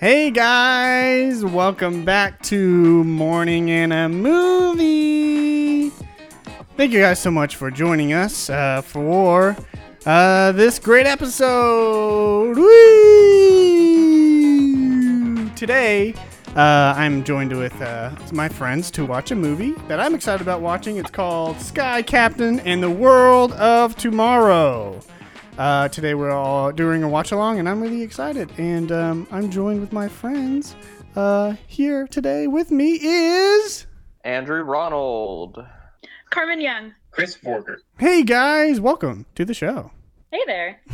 Hey guys, welcome back to Morning in a Movie. Thank you guys so much for joining us uh, for uh, this great episode. Whee! Today, uh, I'm joined with uh, my friends to watch a movie that I'm excited about watching. It's called Sky Captain and the World of Tomorrow. Uh, today we're all doing a watch along, and I'm really excited. And um, I'm joined with my friends. Uh, here today with me is. Andrew Ronald. Carmen Young. Chris Vorgert. Hey guys, welcome to the show. Hey there.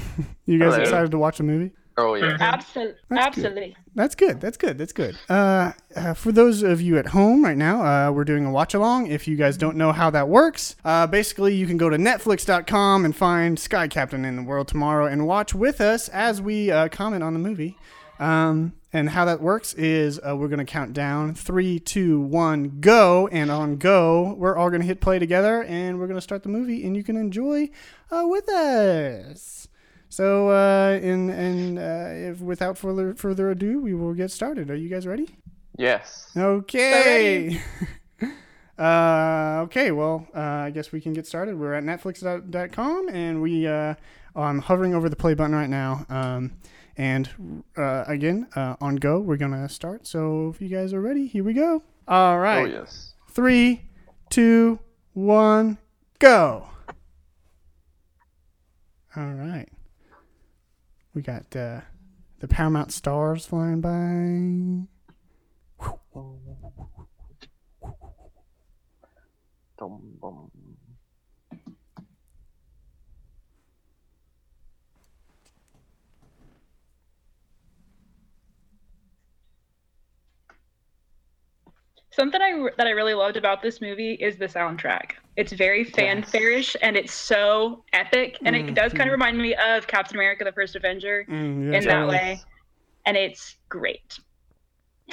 You guys Hello. excited to watch a movie? Oh yeah. Absolutely. That's Absolutely. That's good. That's good. That's good. Uh, uh, for those of you at home right now, uh, we're doing a watch along. If you guys don't know how that works, uh, basically you can go to netflix.com and find Sky Captain in the World Tomorrow and watch with us as we uh, comment on the movie. Um, and how that works is uh, we're going to count down three, two, one, go. And on go, we're all going to hit play together and we're going to start the movie and you can enjoy with us. So, uh, in and uh, if without further further ado, we will get started. Are you guys ready? Yes. Okay. uh, okay. Well, uh, I guess we can get started. We're at Netflix.com, and we uh, I'm hovering over the play button right now. Um, and uh, again, uh, on go, we're gonna start. So if you guys are ready, here we go. All right. Oh, yes. Three, two, one, go. All right. We got uh, the Paramount stars flying by. Something I that I really loved about this movie is the soundtrack. It's very fanfare-ish and it's so epic, and it does kind of remind me of Captain America: The First Avenger Mm, in yes, that way, and it's great.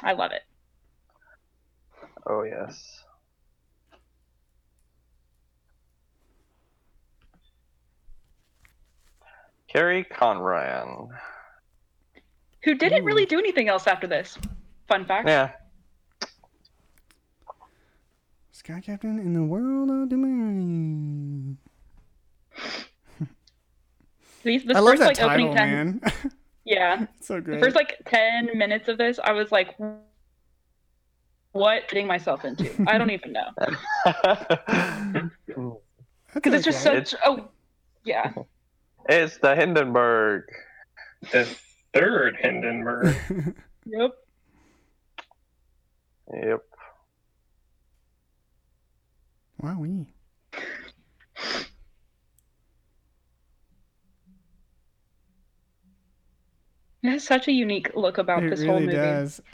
I love it. Oh yes. Kerry Conran. Who didn't Ooh. really do anything else after this? Fun fact. Yeah. Sky Captain in the world of tomorrow. These, this I love first that like title, opening ten, man. yeah, so good. the first like ten minutes of this, I was like, "What getting myself into?" I don't even know. Because it's just okay. such oh yeah it's the Hindenburg. The third Hindenburg. yep Yep. Wow, we. it has such a unique look about It this whole really movie does.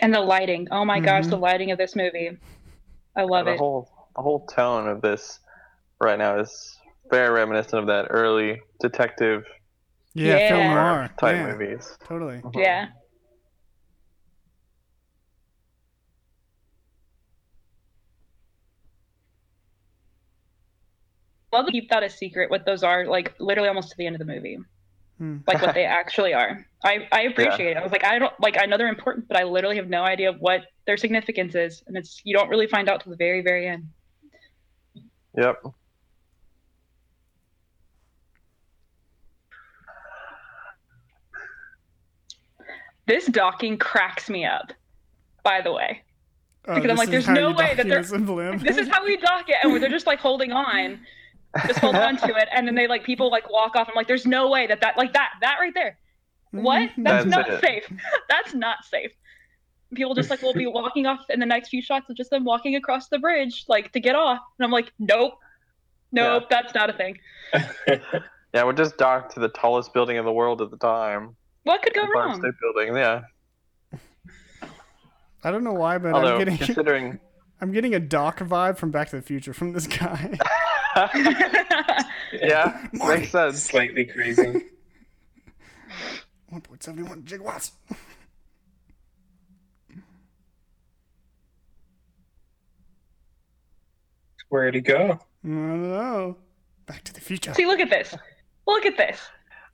and the lighting oh my gosh Mhm. the lighting of this movie i love the it whole the whole tone of this right now is very reminiscent of that early detective yeah, film Yeah. noir type yeah, movies. Totally. yeah love to keep that a secret what those are like literally almost to the end of the movie Hmm. like what they actually are i i appreciate it i was like i don't like i know they're important but i literally have no idea what their significance is and it's you don't really find out till the very very end Yep. This docking cracks me up by the way. Oh, Because I'm like, there's no way that they're- a simple M. this is how we dock it and they're just like holding on. Just hold on to it and then they like people like walk off. I'm like there's no way that that like that that right there. What? Mhm. that's, That's not it. safe. That's not safe. People just like will be walking off in the next few shots of just them walking across the bridge like to get off. And i'm like nope. Nope that's not a thing. Yeah, we're just docked to the tallest building in the world at the time. What could go Empire wrong? State Building, yeah. I don't know why, but Although, I'm getting considering I'm getting a Doc vibe from Back to the Future from this guy. yeah, makes sense. Slightly crazy. 1.71 gigawatts. Where'd he go? I don't know. Back to the future. See, look at this. Look at this.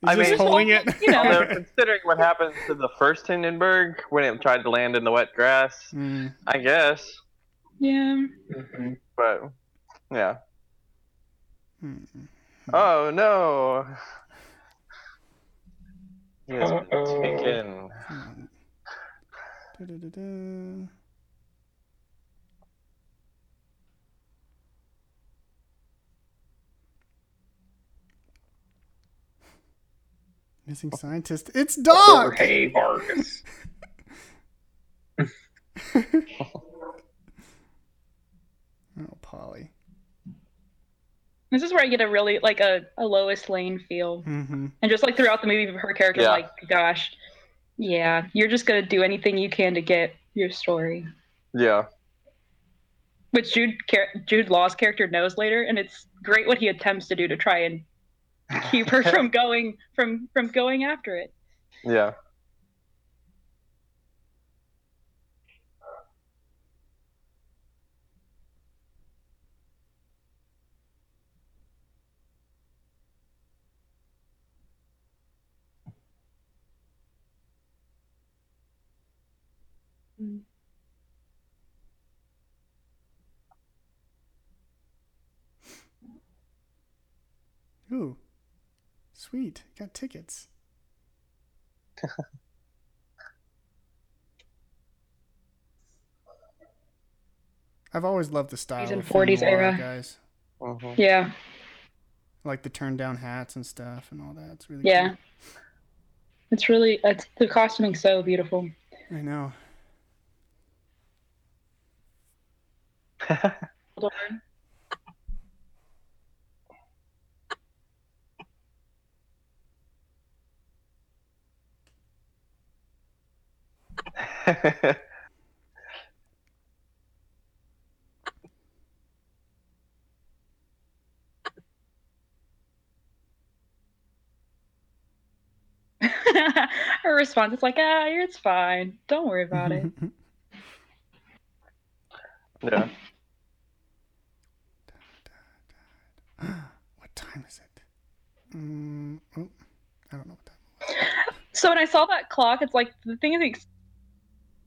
He's I just mean- holding it. You know. Although considering what happened to the first Hindenburg when it tried to land in the wet grass, Mm. I guess. Yeah. Mhm. But yeah. Mm. Oh no. He has been taken. Come. Da-da-da-da. Missing scientist. It's Doc. Jorge Vargas. Oh, Polly. This is where I get a really like a, a Lois Lane feel, Mm-hmm. and just like throughout the movie, her character Yeah. like, gosh, yeah, you're just gonna do anything you can to get your story, Yeah. which Jude Jude Law's character knows later, and it's great what he attempts to do to try and keep her from going from from going after it. Yeah. Mm. Ooh, sweet. Got tickets. I've always loved the style He's in of 40s era. guys. Mhm. Yeah, Like the turn down hats and stuff and all that. It's really yeah. It's really it's the costuming's so beautiful. I know. Her response is like, ah, it's fine. Don't worry about it. yeah. what time is it? Mm, oh, I don't know what time. So when I saw that clock, it's like the thing is,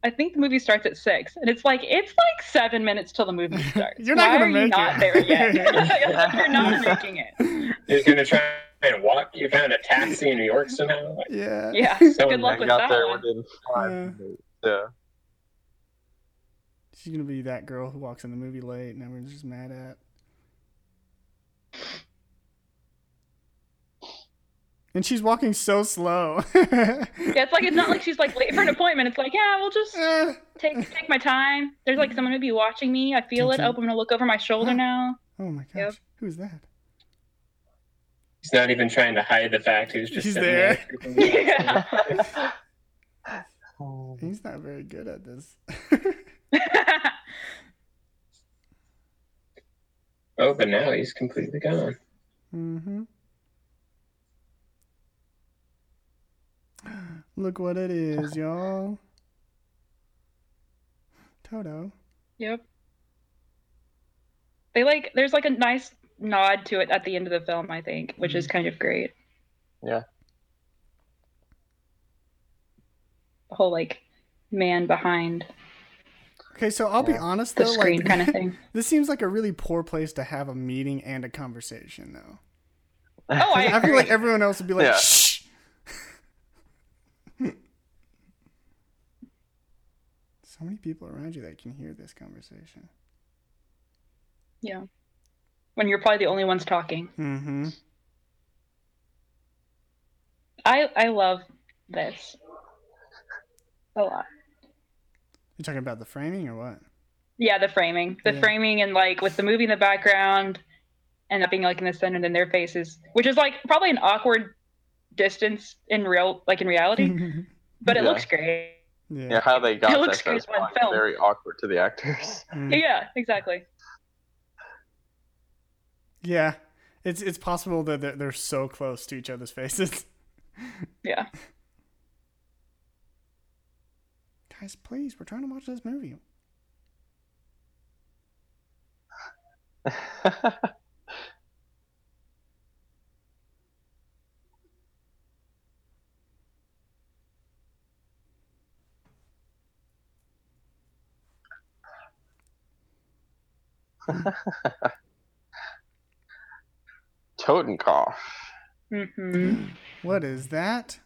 I think the movie starts at six, and it's like it's like seven minutes till the movie starts. You're not Why gonna are you make not it. there yet? You're not making it. He's gonna try and walk. You found a taxi in New York somehow. Like, Yeah. Yeah. So Good luck I with got that there within five Yeah. Yeah. She's gonna be that girl who walks in the movie late and everyone's just mad at. And she's walking so slow. Yeah, it's like it's not like she's like late for an appointment. It's like, yeah, we'll just Eh. take take my time. There's like someone who be watching me. I feel it. Dun, Oh. I'm gonna look over my shoulder now. Oh my gosh. Yep. Who's that? he's not even trying to hide the fact he's just He's sitting there. Yeah. He's not very good at this. Oh, but now he's completely gone. mm-hmm. Look what it is, y'all. Toto. yep. They like there's like a nice nod to it at the end of the film, I think, which is mm. kind of great. Yeah. The whole like man behind Okay, so I'll be Yeah. honest the though, screen like kind of thing. this seems like a really poor place to have a meeting and a conversation, though. Oh, I I feel like everyone else would be like, Yeah. So many people around you that can hear this conversation. yeah. When you're probably the only ones talking. Mm-hmm. I I love this a lot. You're talking about the framing or what? Yeah, the framing, the Yeah. framing, and like with the movie in the background, and that being like in the center, and then their faces, which is like probably an awkward distance in real, like in reality, but it Yeah. looks great. Yeah. Yeah, how they got It that looks stuff is good on probably film. very awkward to the actors. Mm. Yeah, exactly. Yeah. It's it's possible that they're, they're so close to each other's faces. Yeah. Guys, please, we're trying to watch this movie. Totenkopf. Mm-hmm. What is that?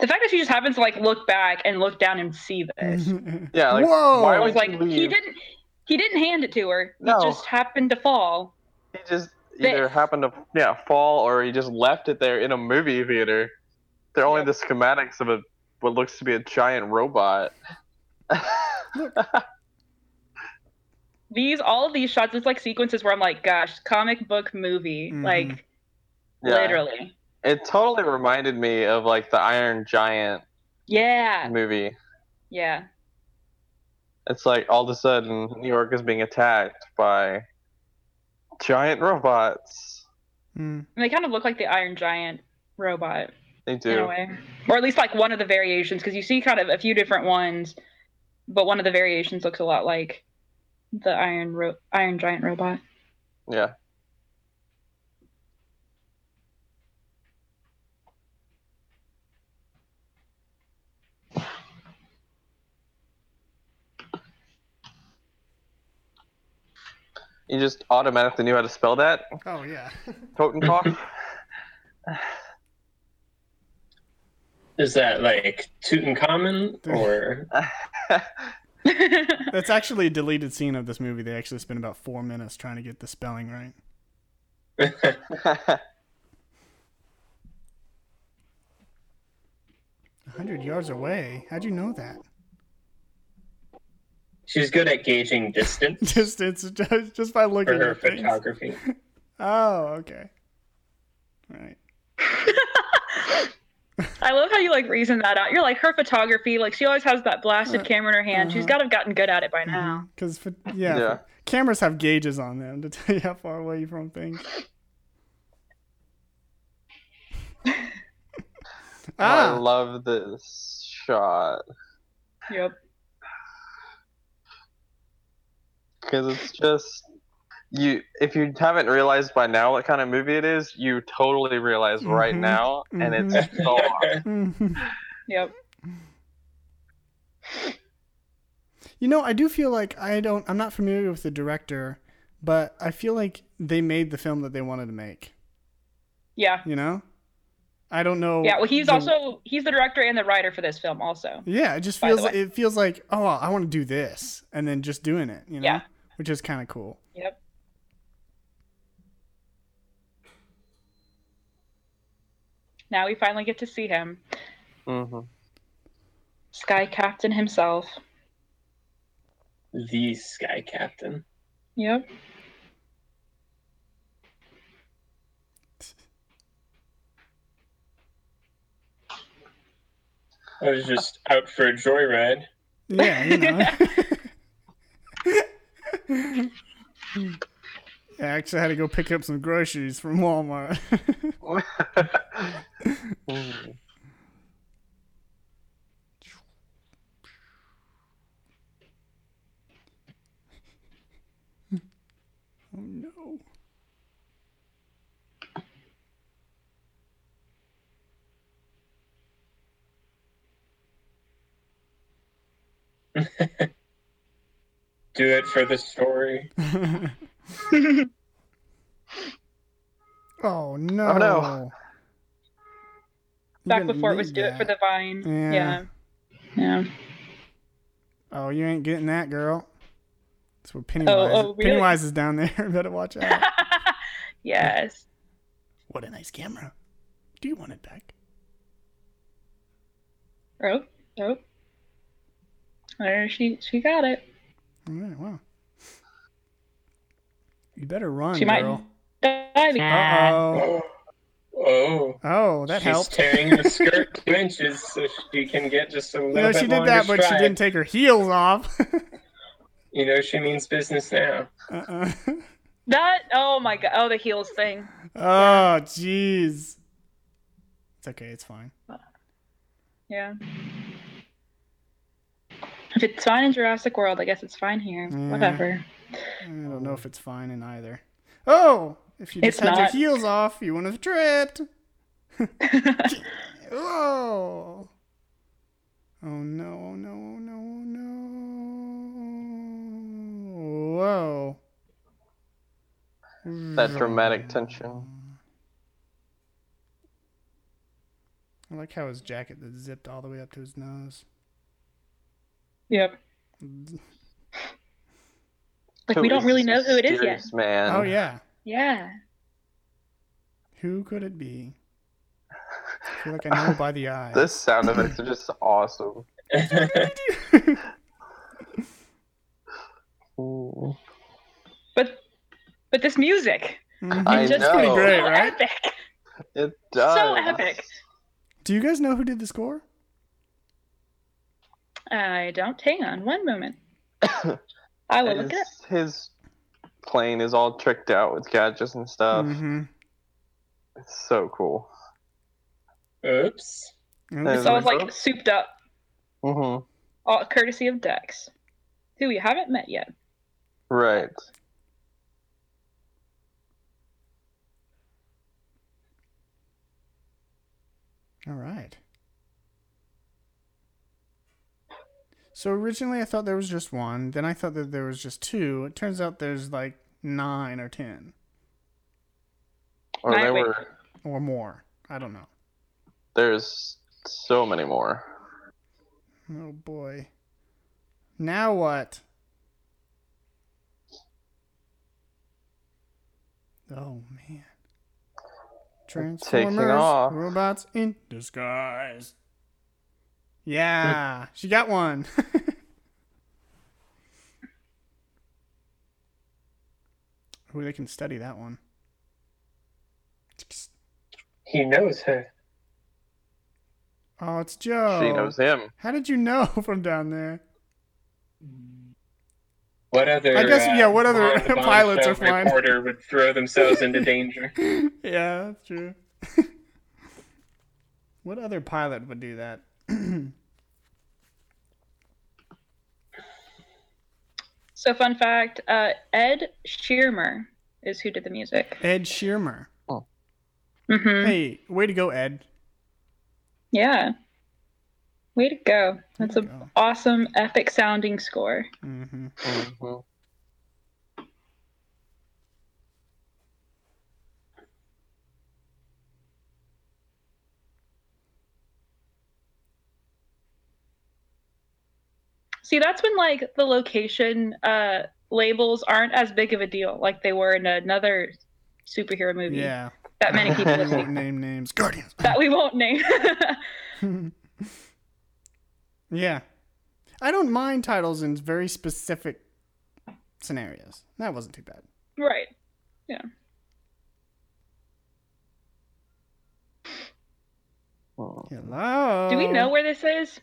The fact that she just happens to like look back and look down and see this. Yeah, like Whoa! why would was like, you he didn't. He didn't hand it to her. He No. just happened to fall. He just either This. happened to yeah fall or he just left it there in a movie theater. They're only the schematics of a what looks to be a giant robot. These all of these shots, it's like sequences where I'm like, gosh, comic book movie, Mhm. like Yeah. literally. It totally reminded me of like the Iron Giant Yeah, movie. yeah. It's like all of a sudden New York is being attacked by giant robots. And they kind of look like the Iron Giant robot They in a do. way, or at least like one of the variations, because you see kind of a few different ones, but one of the variations looks a lot like the Iron Ro- Iron Giant robot. Yeah. You just automatically knew how to spell that? Oh yeah. Totenkopf? Is that like Tutankhamun or That's actually a deleted scene of this movie. They actually spent about four minutes trying to get the spelling right. A hundred yards away. How'd you know that? she's good at gauging distance distance just, just by for looking her at her photography? Oh, okay. Right. I love how you like reason that out. You're like her photography, like she always has that blasted Uh, camera in her hand. She's uh-huh. got to have gotten good at it by now. Because yeah, Yeah. cameras have gauges on them to tell you how far away you're from things. Oh, I ah, love this shot. Yep. Because it's just. You, if you haven't realized by now what kind of movie it is, you totally realize right Mhm. now, and Mhm. it's so awesome. Yep. you know, I do feel like I don't. I'm not familiar with the director, but I feel like they made the film that they wanted to make. Yeah. You know, I don't know. Yeah. Well, he's the- also he's the director and the writer for this film, also. Yeah, it just feels. way. It feels like oh, I want to do this, and then just doing it. You know, Yeah. which is kind of cool. Yep. Now we finally get to see him, hmm Sky Captain himself. the Sky Captain. Yep. I was just out for a joyride. Yeah, you know. I actually had to go pick up some groceries from Walmart. Mm. oh no. Do it for the story. oh no. Oh, no. You Back before it was need do it for the vine. Yeah. Yeah. Yeah. Oh, you ain't getting that, girl. That's what Pennywise. oh, really? Pennywise is down there. Better watch out. yes. what a nice camera. Do you want it back? Oh, oh. There she she got it. All right, wow. You better run, She might- girl. Diving. Uh oh. Oh, oh. That She's helped. tearing her skirt two inches so she can get just a little You know, bit she did longer that, but she didn't take her heels off. You know, she means business now. uh-uh. That oh my god. Oh the heels thing. Oh, jeez. It's okay. It's fine. Yeah. If it's fine in Jurassic World, I guess it's fine here. Yeah. Whatever. I don't know if it's fine in either. Oh, if you just It's had your heels off, you wouldn't have tripped. Whoa. Oh. oh no, oh no, oh no, oh no. Whoa. That dramatic tension. I like how his jacket is zipped all the way up to his nose. Yep. Like we don't really know who it is yet. Man. Oh yeah. Yeah. Who could it be? I feel like I know by the eye. This sound effects are just awesome. But but this music Mhm. I is just know. Pretty so great, right? epic. It does. So epic. Do you guys know who did the score? I don't. Hang on one moment. I will look it up. His, his plane is all tricked out with gadgets and stuff. Mm-hmm. It's so cool. Oops. There's It's all like- like souped up, Mm-hmm. all courtesy of Dex, who we haven't met yet. Right. All right. So originally I thought there was just one. Then I thought that there was just two. It turns out there's like nine or ten Or Right, there wait. were. or more. I don't know. There's so many more. Oh boy. Now what? Oh man. Transformers, off. robots in disguise. Yeah, she got one. Ooh, they can study that one. He knows her. Oh, it's Joe. She knows him. How did you know from down there? What other? I guess, uh, yeah, what other on the Bond pilots are flying? Reporter would throw themselves into danger. yeah, that's true. what other pilot would do that? So, fun fact: uh, Ed Shearmur is who did the music. Ed Shearmur. hmm Hey, way to go, Ed. Yeah. Way to go! That's an awesome, epic sounding score. hmm hmm See, that's when like the location uh, labels aren't as big of a deal, like they were in another superhero movie Yeah. that many people We have won't name names. Guardians. that we won't name. yeah. I don't mind titles in very specific scenarios. That wasn't too bad. right. Yeah. Hello. Do we know where this is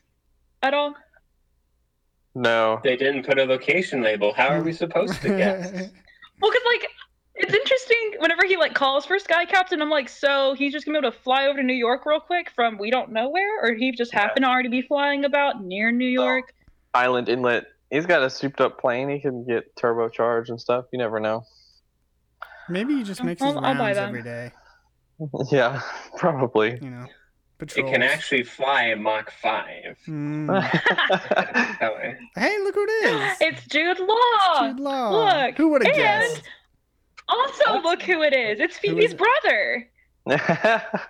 at all? No. They didn't put a location label. How are we supposed to guess? Well, because like it's interesting whenever he like calls for Sky Captain, I'm like, so he's just gonna be able to fly over to New York real quick from we don't know where, or he just Yeah. happened to already be flying about near New oh. York. Island Inlet. He's got a souped up plane. He can get turbocharged and stuff. You never know. Maybe he just makes his I'll- I'll rounds every day. Yeah, probably. You know, It can actually fly a Mach 5. Hmm. That way. Hey, look who it is. It's Jude Law. Jude Law. Look, Who would have and guessed? also look who it is. It's Phoebe's is it? brother.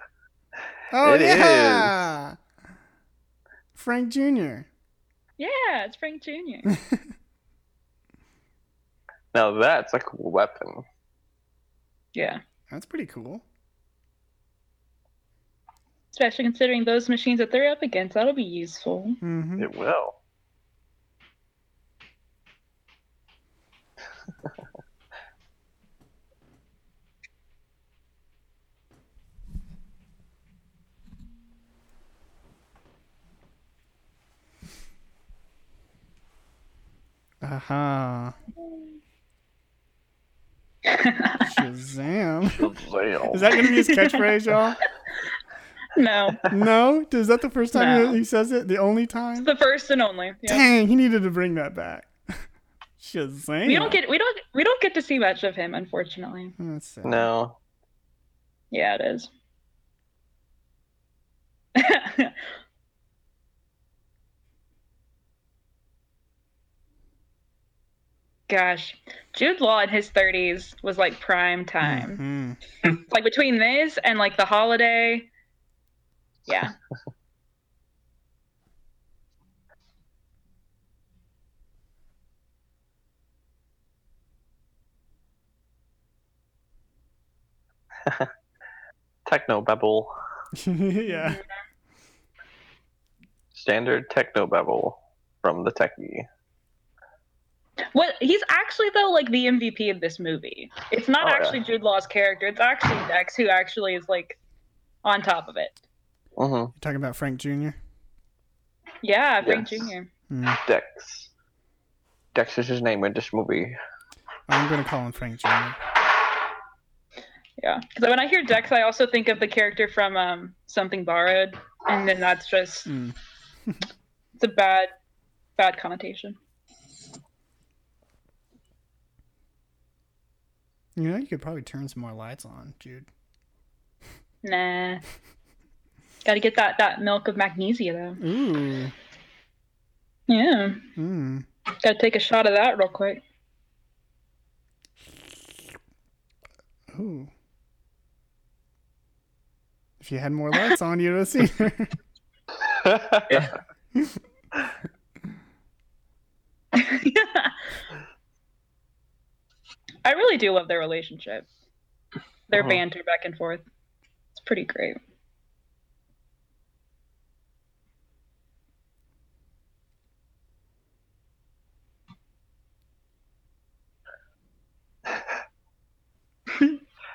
Oh It yeah. Frank Jr. Yeah, it's Frank Jr. now that's a cool weapon. yeah, That's pretty cool. Especially considering those machines that they're up against. That'll be useful. hmm It will. Aha. Shazam. Shazam. Is that gonna be his catchphrase, y'all? no, No? Is that the first time No. he- he says it? The only time? the first and only. Yeah. Dang, he needed to bring that back. Shazam. We don't get we don't We don't get to see much of him, unfortunately. That's sad. No. Yeah, it is. Gosh, Jude Law in his 30s was like prime time. Mhm. Like between this and like the holiday. Yeah. technobabble. yeah. Standard technobabble from the Techie. What he's actually though like the MVP of this movie. It's not Oh, yeah. actually Jude Law's character. It's actually Dex who actually is like on top of it. Mm-hmm. You're talking about Frank Jr. Yeah, Frank Yes. Jr. Mm. Dex. Dex is his name in this movie. I'm gonna call him Frank Jr. Yeah, because when I hear Dex, I also think of the character from um, Something Borrowed, and then that's just Mm. it's a bad, bad connotation. You know, you could probably turn some more lights on, Jude. Nah. Got to get that that milk of magnesia though. Ooh. Yeah, Mm. got to take a shot of that real quick. Ooh. If you had more lights on, you'd have seen her. Yeah. I really do love their relationship. Their Uh-huh. banter back and forth. It's pretty great.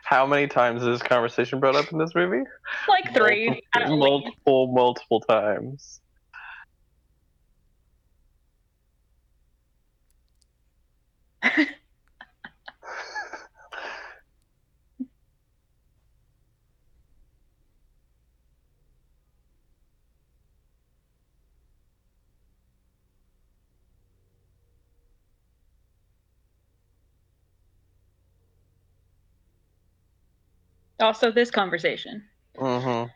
How many times is this conversation brought up in this movie? Like three. Multiple, multiple, multiple times. Also, this conversation. Mm-hmm.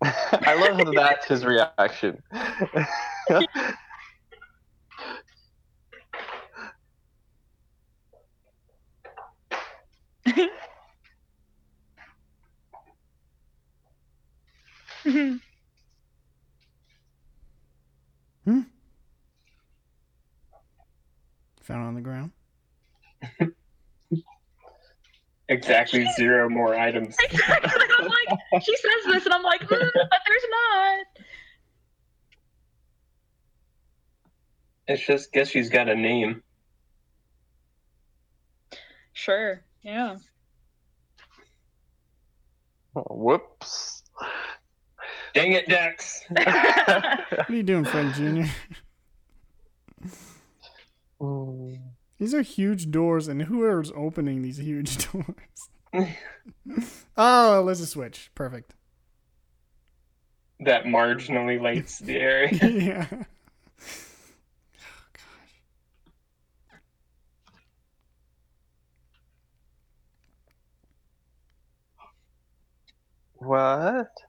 I love how that's his reaction. Found on the ground. Exactly zero more items. Exactly. I'm like, she says this, and I'm like, mm, but there's not. It's just guess she's got a name. Sure. Yeah. Whoops. Dang it, Dex. What are you doing, Frank Jr.? Mm. These are huge doors, and whoever's opening these huge doors? oh, let's just switch. Perfect. That marginally lights the area. yeah. Oh, gosh. What?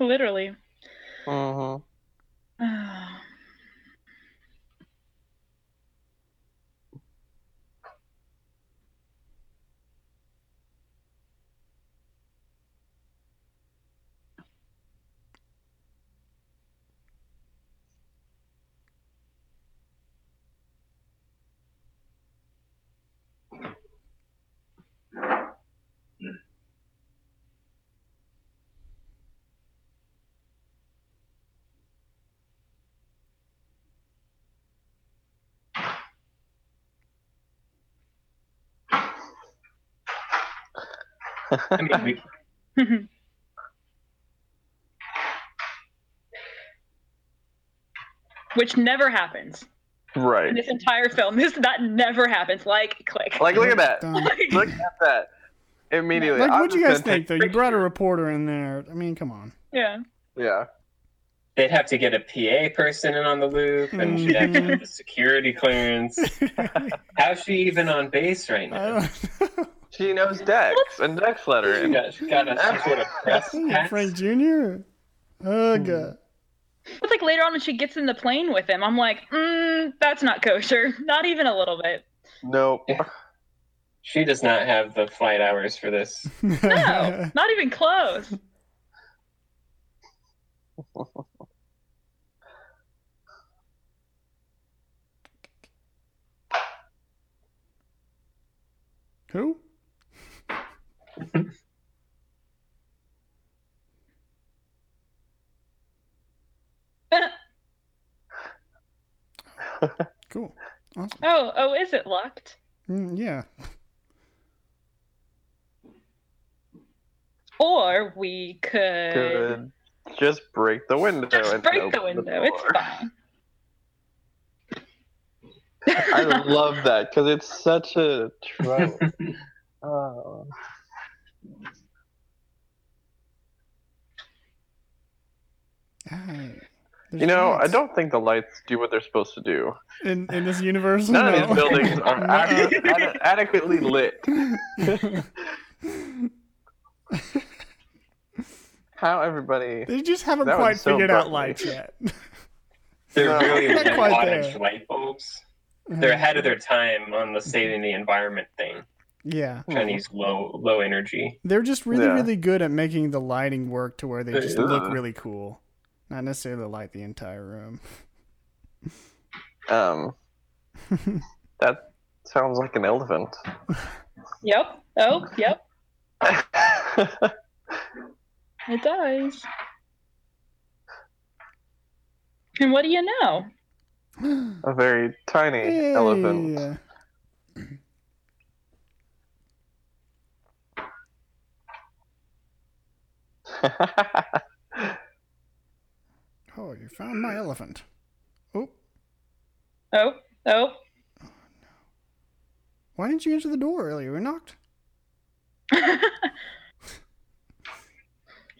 Literally. Mm-hmm. I Which never happens right. in this entire film. This that never happens. Like click. Like, look at that. Like- Look at that. Immediately. Like, what'd you guys think, take though? You brought a reporter in there. I mean, come on. yeah. Yeah. they'd have to get a PA person in on the loop, and she'd have to mm-hmm. have a security clearance. How's she even on base right I now? Don't know. She knows Dex and Dex letter. She And got, she got a some sort of press. Frank Jr. Ugh. But like later on when she gets in the plane with him, I'm like, mm, that's not kosher. Not even a little bit. nope. She does not have the flight hours for this. No, not even close. Who? Cool. Awesome. oh, oh, is it locked? Mm, yeah. Or we could Could just break the window. just and break the open window. it's door. fine. I love that because it's such a trope. oh. Aye. You There's know, I don't think the lights do what they're supposed to do. In in this universe, None no. of these buildings are Nuh-uh. ade- ade- adequately lit. How everybody? they just haven't That quite so figured out lights yet. They're really Not low quite wattage there. light bulbs. Mm-hmm. They're ahead of their time on the saving the environment thing. yeah. Chinese low low energy. They're just really, Yeah. really good at making the lighting work to where they just Yeah. look really cool. Not necessarily light the entire room. Um, that sounds like an elephant. Yep. Oh, yep. It does. And what do you know? a very tiny elephant. Hey. Oh, you found my elephant. Oh, Oh, oh. why didn't you answer the door earlier? We knocked. he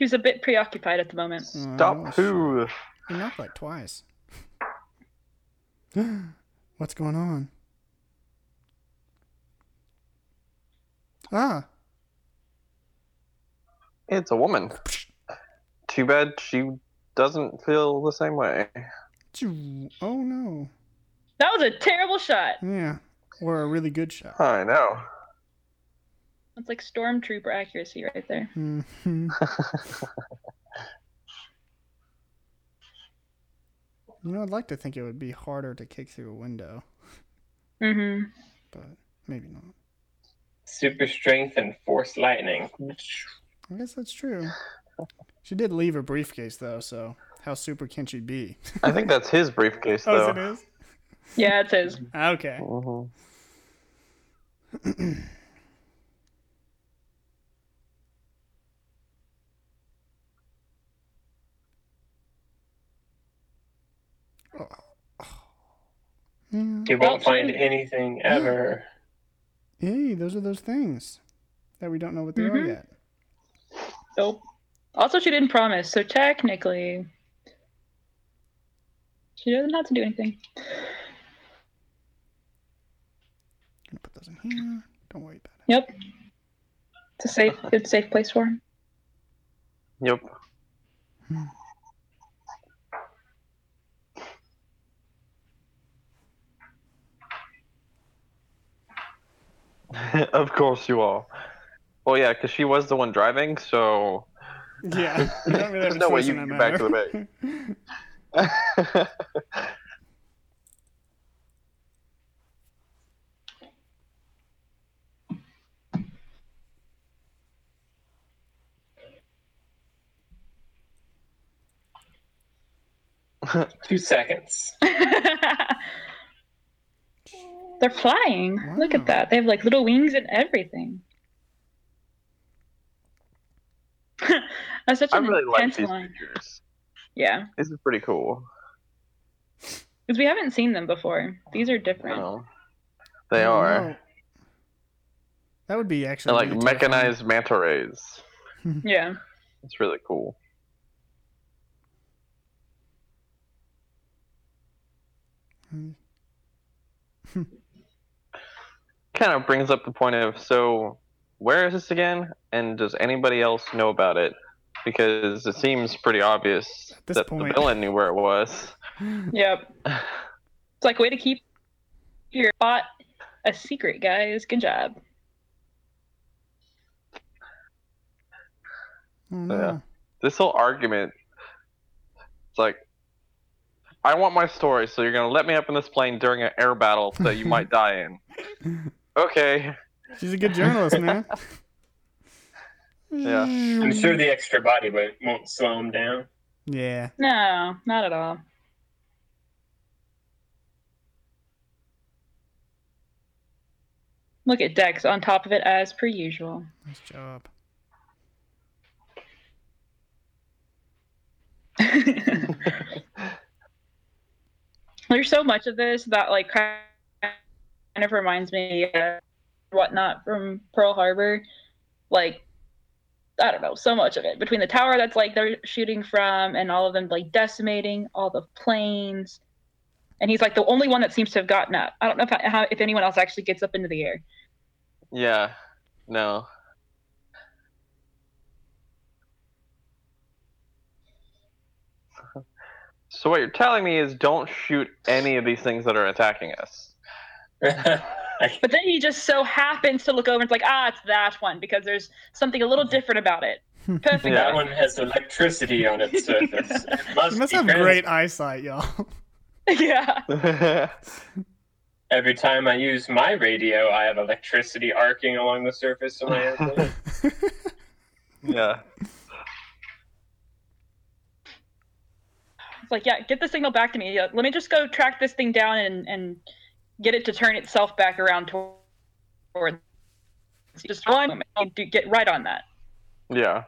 was a bit preoccupied at the moment. Oh, Stop who? You knocked like twice. What's going on? Ah, It's a woman. Too bad she doesn't feel the same way. Oh no. That was a terrible shot. Yeah, or a really good shot. I know. That's like stormtrooper accuracy right there. Mhm. You know, I'd like to think it would be harder to kick through a window, Mm-hmm. but maybe not. Super strength and force lightning. I guess that's true. She did leave her briefcase though, so how super can she be? I think that's his briefcase, though. Oh, though. it is. Yeah, it's his. Okay. Mhm. Yeah. You won't find anything ever. Hey, those are those things that we don't know what they are Mhm. yet. Nope. Also, she didn't promise, so technically, she doesn't have to do anything. Gonna put those in here. Don't worry about it. Yep. It's a safe, good, safe place for him. Yep. of course you are. Well, yeah, because she was the one driving, so. Yeah. Really There's no way you in can that get back to the matter. Two seconds. They're flying. Look at that. They have like little wings and everything. That's such I an really like intense these line. figures. Yeah, This is pretty cool. because we haven't seen them before. These are different. No. They are. know. That would be They're actually like really terrifying. mechanized manta rays. Yeah. It's really cool. Hmm. kind of brings up the point of so where is this again and does anybody else know about it because it seems pretty obvious this that point. the villain knew where it was Yep. It's like way to keep your spot a secret, guys. Good job. Oh, no. this whole argument it's like i want my story so you're going to let me up in this plane during an air battle that you might die in okay She's a good journalist, man. Yeah. I'm mm. sure the extra body weight won't slow him down. Yeah. No, not at all. Look at Dex on top of it as per usual. Nice job. There's so much of this that like kind of reminds me of whatnot from Pearl Harbor. Like I don't know, so much of it. Between the tower that's like they're shooting from and all of them like decimating all the planes. And he's like the only one that seems to have gotten up. I don't know if how, if anyone else actually gets up into the air. yeah no so what you're telling me is don't shoot any of these things that are attacking us But then he just so happens to look over and it's like, ah, it's that one because there's something a little different about it. Perfect. Yeah. That one has electricity on its surface. It must, You must be have trans- great eyesight, y'all. yeah. Every time I use my radio, I have electricity arcing along the surface of my airplane. yeah It's like, yeah, get the signal back to me. Let me just go track this thing down and, and get it to turn itself back around toward just one moment. I'll get right on that. yeah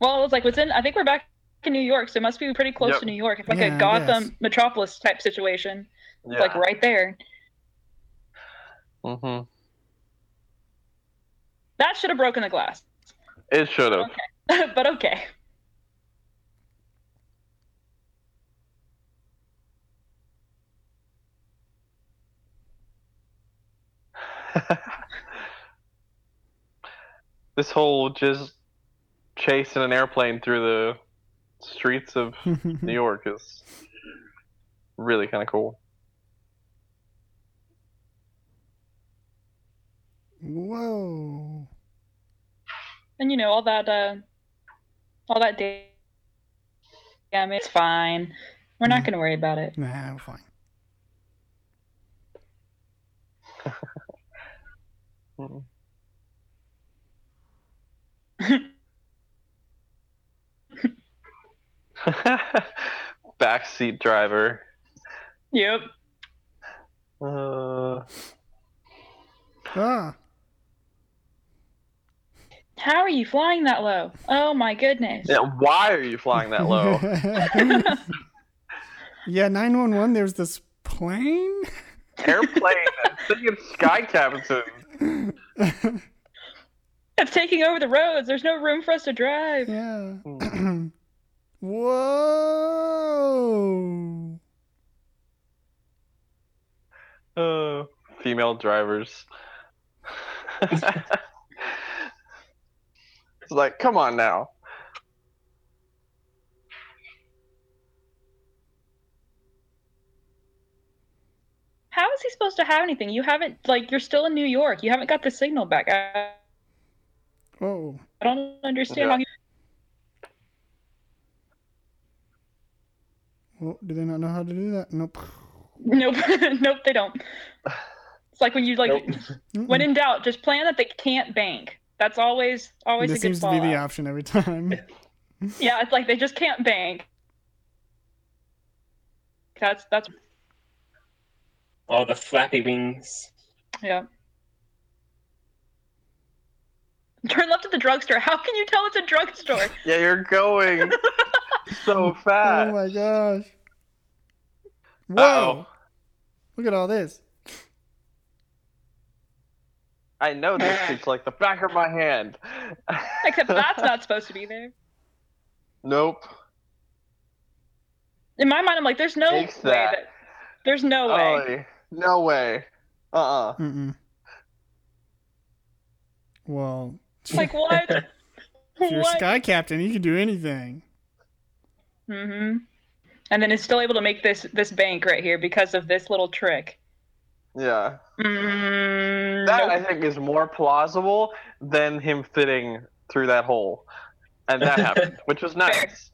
Well, it's like what's in. I think we're back in New York, so it must be pretty close Yep. to New York. It's like Yeah, a I Gotham guess. Metropolis type situation. It's yeah like right there. hmm That should have broken the glass, it should have but okay. This whole just chasing an airplane through the streets of New York is really kind of cool. Whoa. And you know all that, uh, all that da- damage. It's fine. We're not Mhm. going to worry about it. Nah, we're fine. Mhm. Backseat driver. Yep. Uh, Ah. How are you flying that low? Oh my goodness. yeah, why are you flying that low? yeah, 911, there's this plane? Airplane, thinking sky captain. It's taking over the roads. There's no room for us to drive. yeah. Hmm. Whoa. Uh, female drivers. it's like, come on now. How is he supposed to have anything? You haven't like you're still in New York. You haven't got the signal back. I, Whoa. I don't understand Yeah. how he Well, do they not know how to do that? Nope. Nope. nope, they don't. It's like when you like Nope. When in doubt, just plan that they can't bank. That's always always this a good seems to be the option every time. Yeah, it's like they just can't bank. That's that's All the flappy wings. yeah. Turn left at the drugstore. How can you tell it's a drugstore? Yeah, you're going so fast. Oh my gosh. Whoa. Uh-oh. Look at all this. I know this street's like the back of my hand. Except that's not supposed to be there. Nope. In my mind, I'm like, there's no way that. that. There's no way. Ollie, no way. Uh-uh. Mm-mm. Well, Like what? if you're what? sky captain, you can do anything. Mm hmm And then is still able to make this this bank right here because of this little trick. Yeah. Mm, That nope. I think is more plausible than him fitting through that hole. And that happened, which was nice.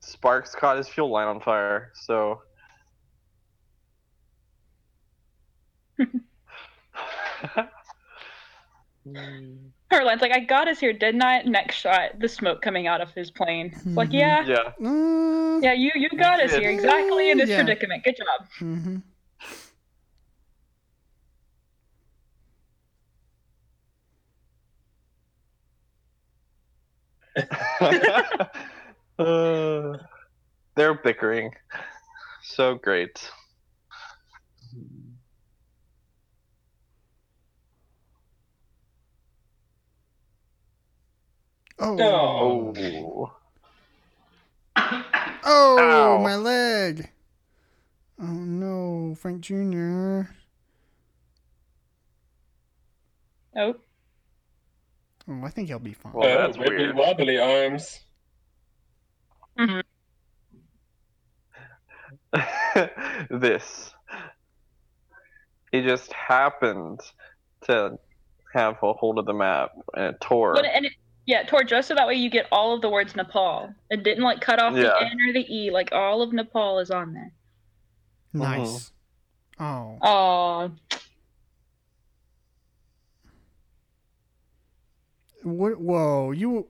Sparks caught his fuel line on fire, so Herline's like, I got us here, didn't I? Next shot, the smoke coming out of his plane. It's like, yeah, yeah. Mm, yeah, you you got us did. here exactly in this Yeah. predicament. Good job. Mm-hmm. Uh, they're bickering. So great. Oh. Oh. Oh, Ow. my leg. Oh no, Frank Jr. Oh, Oh, I think he'll be fine. Well, oh, that's wibbly weird. wobbly arms. Mm-hmm. this. He just happened to have a hold of the map and it tore. but and it, yeah, toward just so that way you get all of the words Nepal. It didn't like cut off the Yeah. N or the E. Like all of Nepal is on there. Nice. Uh-huh. Oh. Oh, What, whoa, you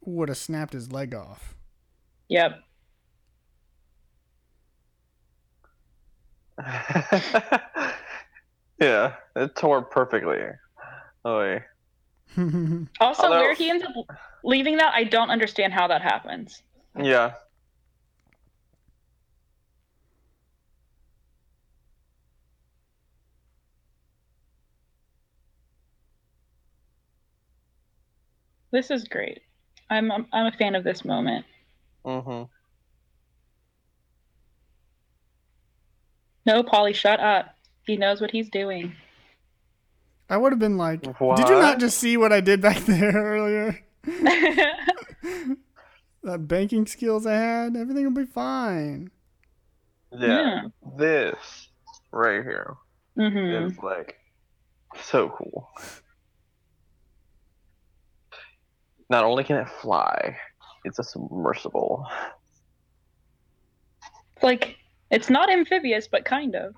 would have snapped his leg off. yep. yeah, it tore perfectly. Oh, yeah. Also, Although- where he ends up leaving that, I don't understand how that happens. yeah. This is great. I'm I'm, I'm a fan of this moment. hmm No, Polly, shut up. He knows what he's doing. I would have been like, did you not just see what I did back there earlier? that banking skills I had, everything will be fine. Yeah. Yeah. This right here hmm is like so cool. Not only can it fly, it's a submersible. Like it's not amphibious, but kind of.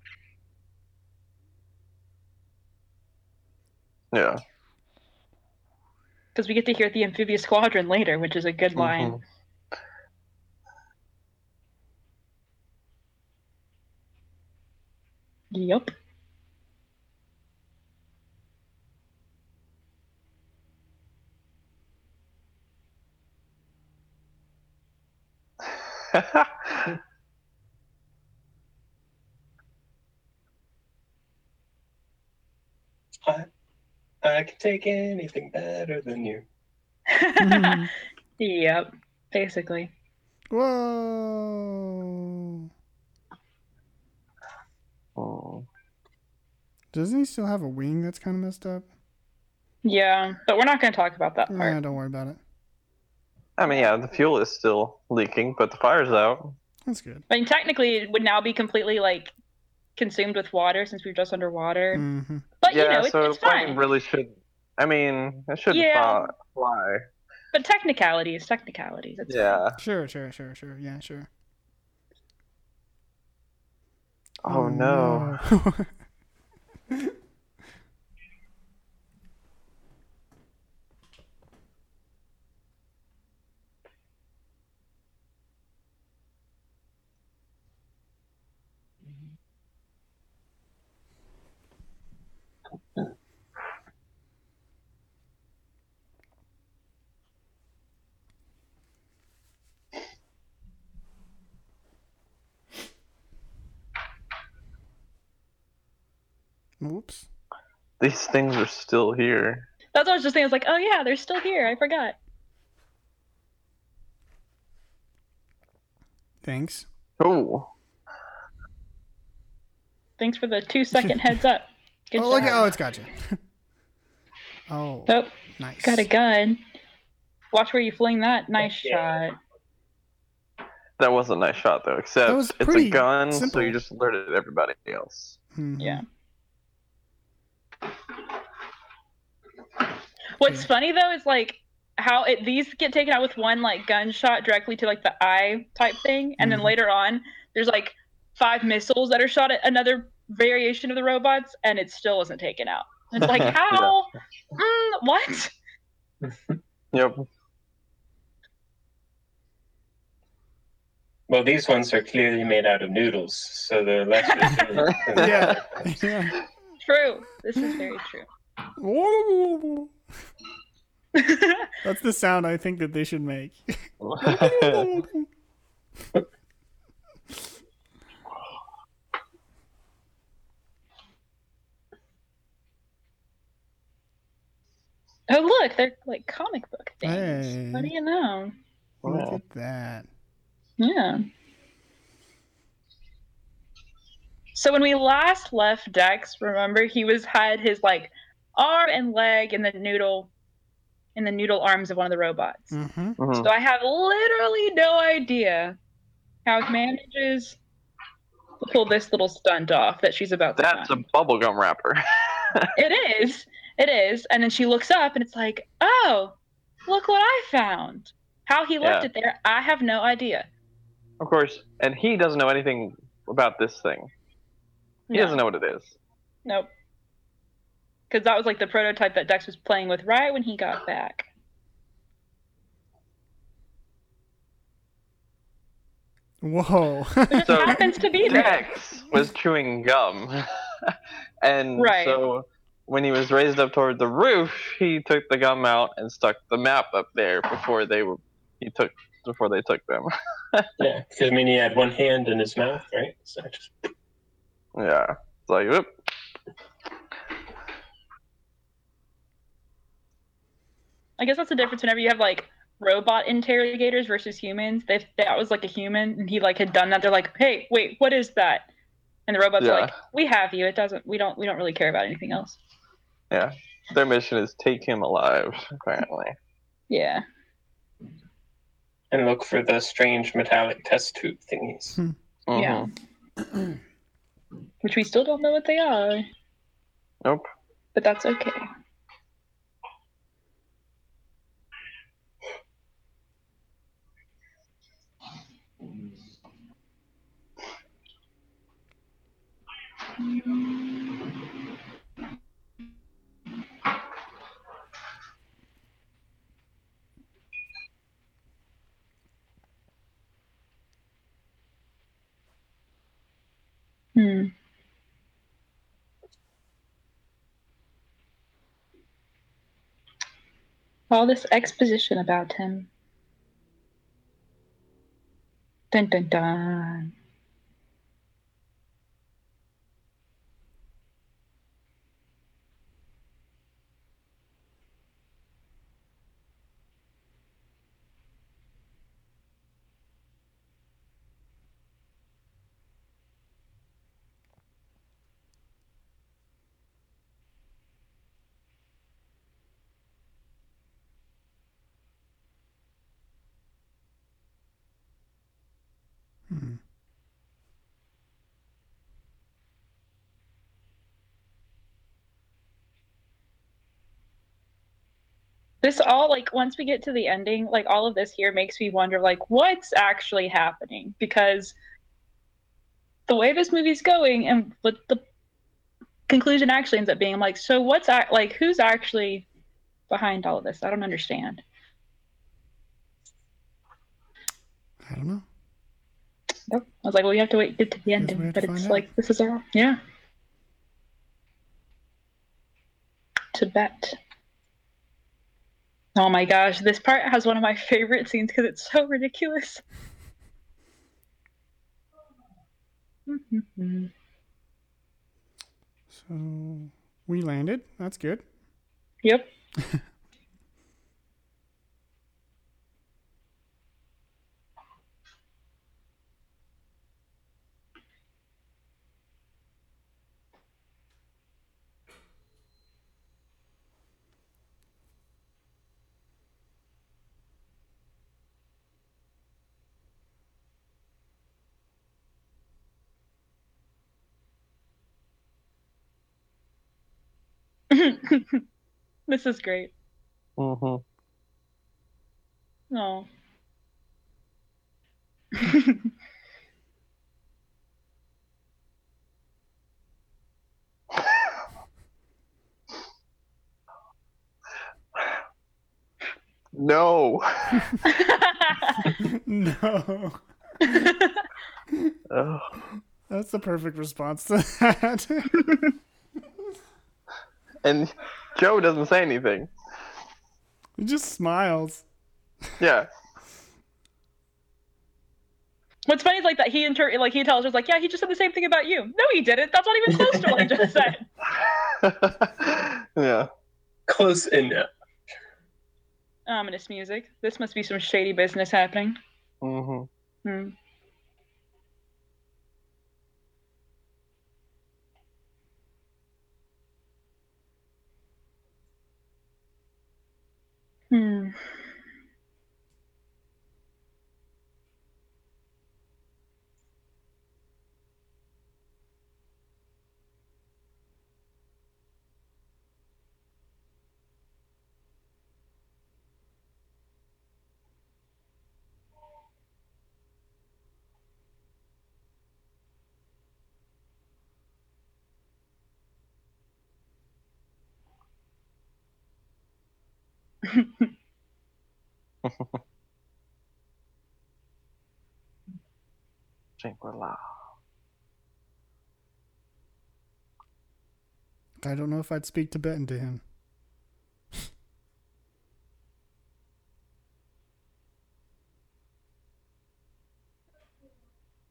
Yeah. Because we get to hear the amphibious squadron later, which is a good line. Mhm. Yep. I, I can take anything better than you. yep. Basically. Whoa. Oh. Doesn't he still have a wing that's kind of messed up? Yeah, but we're not going to talk about that Nah, part. don't worry about it. I mean, yeah, the fuel is still leaking, but the fire's out. That's good. I mean, technically, it would now be completely like consumed with water since we're just underwater. hmm But yeah, you know, it's, so it's the plane fine. really should. I mean, it should Yeah. fly. fly. But technicalities, technicalities. It's fine. Yeah. Sure, sure, sure, sure. Yeah, sure. Oh, no. no. Whoops. These things are still here. That's what I was just thinking. I was like, oh yeah, they're still here. I forgot. Thanks. Oh, Thanks for the two second heads up. Good oh, look at, oh, it's got you. oh, Oh, nice. got a gun. Watch where you fling that. Nice Yeah. shot. that was a nice shot though. Except it's a gun, simple. so you just alerted everybody else. Mhm. Yeah. What's Okay. funny though is like how it these get taken out with one like gunshot directly to like the eye type thing, and Mhm. then later on there's like five missiles that are shot at another variation of the robots, and it still wasn't taken out. It's like Yeah. how? Mm, what? Yep. Well, these ones are clearly made out of noodles, so they're less Yeah. yeah. True. This is very true. That's the sound I think that they should make. oh look, they're like comic book things. Hey. What do you know? Look at that. Yeah. So when we last left Dex, remember he was had his like arm and leg in the noodle in the noodle arms of one of the robots. Mm-hmm. Mhm. So I have literally no idea how he manages to pull this little stunt off that she's about to That's a find. bubblegum wrapper. It is. It is. And then she looks up and it's like, oh, look what I found. How he left Yeah. it there, I have no idea. of course, and he doesn't know anything about this thing. He No. doesn't know what it is. Nope. Because that was like the prototype that Dex was playing with right when he got back. Whoa. It So happens to be there. Dex was chewing gum, and Right. so when he was raised up toward the roof, he took the gum out and stuck the map up there before they were he took before they took them. Yeah, because I mean, he had one hand in his mouth, right? So just Yeah, it's like whoop. I guess that's the difference whenever you have like robot interrogators versus humans. If that was like a human and he like had done that, they're like, "Hey, wait, what is that?" And the robots are like, "We have you. It doesn't. We don't. We don't really care about anything else." Yeah, their mission is take him alive. Apparently. Yeah. and look for the strange metallic test tube thingies. Mhm. Yeah. Which we still don't know what they are, Nope. but that's okay. Hmm. All this exposition about him. Dun dun dun. This all like once we get to the ending, like all of this here makes me wonder like what's actually happening because the way this movie's going and what the conclusion actually ends up being, I'm like, so what's like who's actually behind all of this? I don't understand. I don't know. Nope. I was like, well, you have to wait get to the ending, but it's out. like this is all yeah. Tibet. Oh my gosh, this part has one of my favorite scenes because it's so ridiculous. So we landed. That's good. Yep. this is great. hmm Oh. No. no. Ugh. That's the perfect response to that. And Joe doesn't say anything. he just smiles. Yeah. What's funny is like that he inter- like he tells us like, yeah, he just said the same thing about you. No, he didn't. That's not even close to what I just said. yeah. Close enough. Ominous music. This must be some shady business happening. hmm Hmm. Hmm. Shangri-La. I don't know if I'd speak Tibetan to him. Of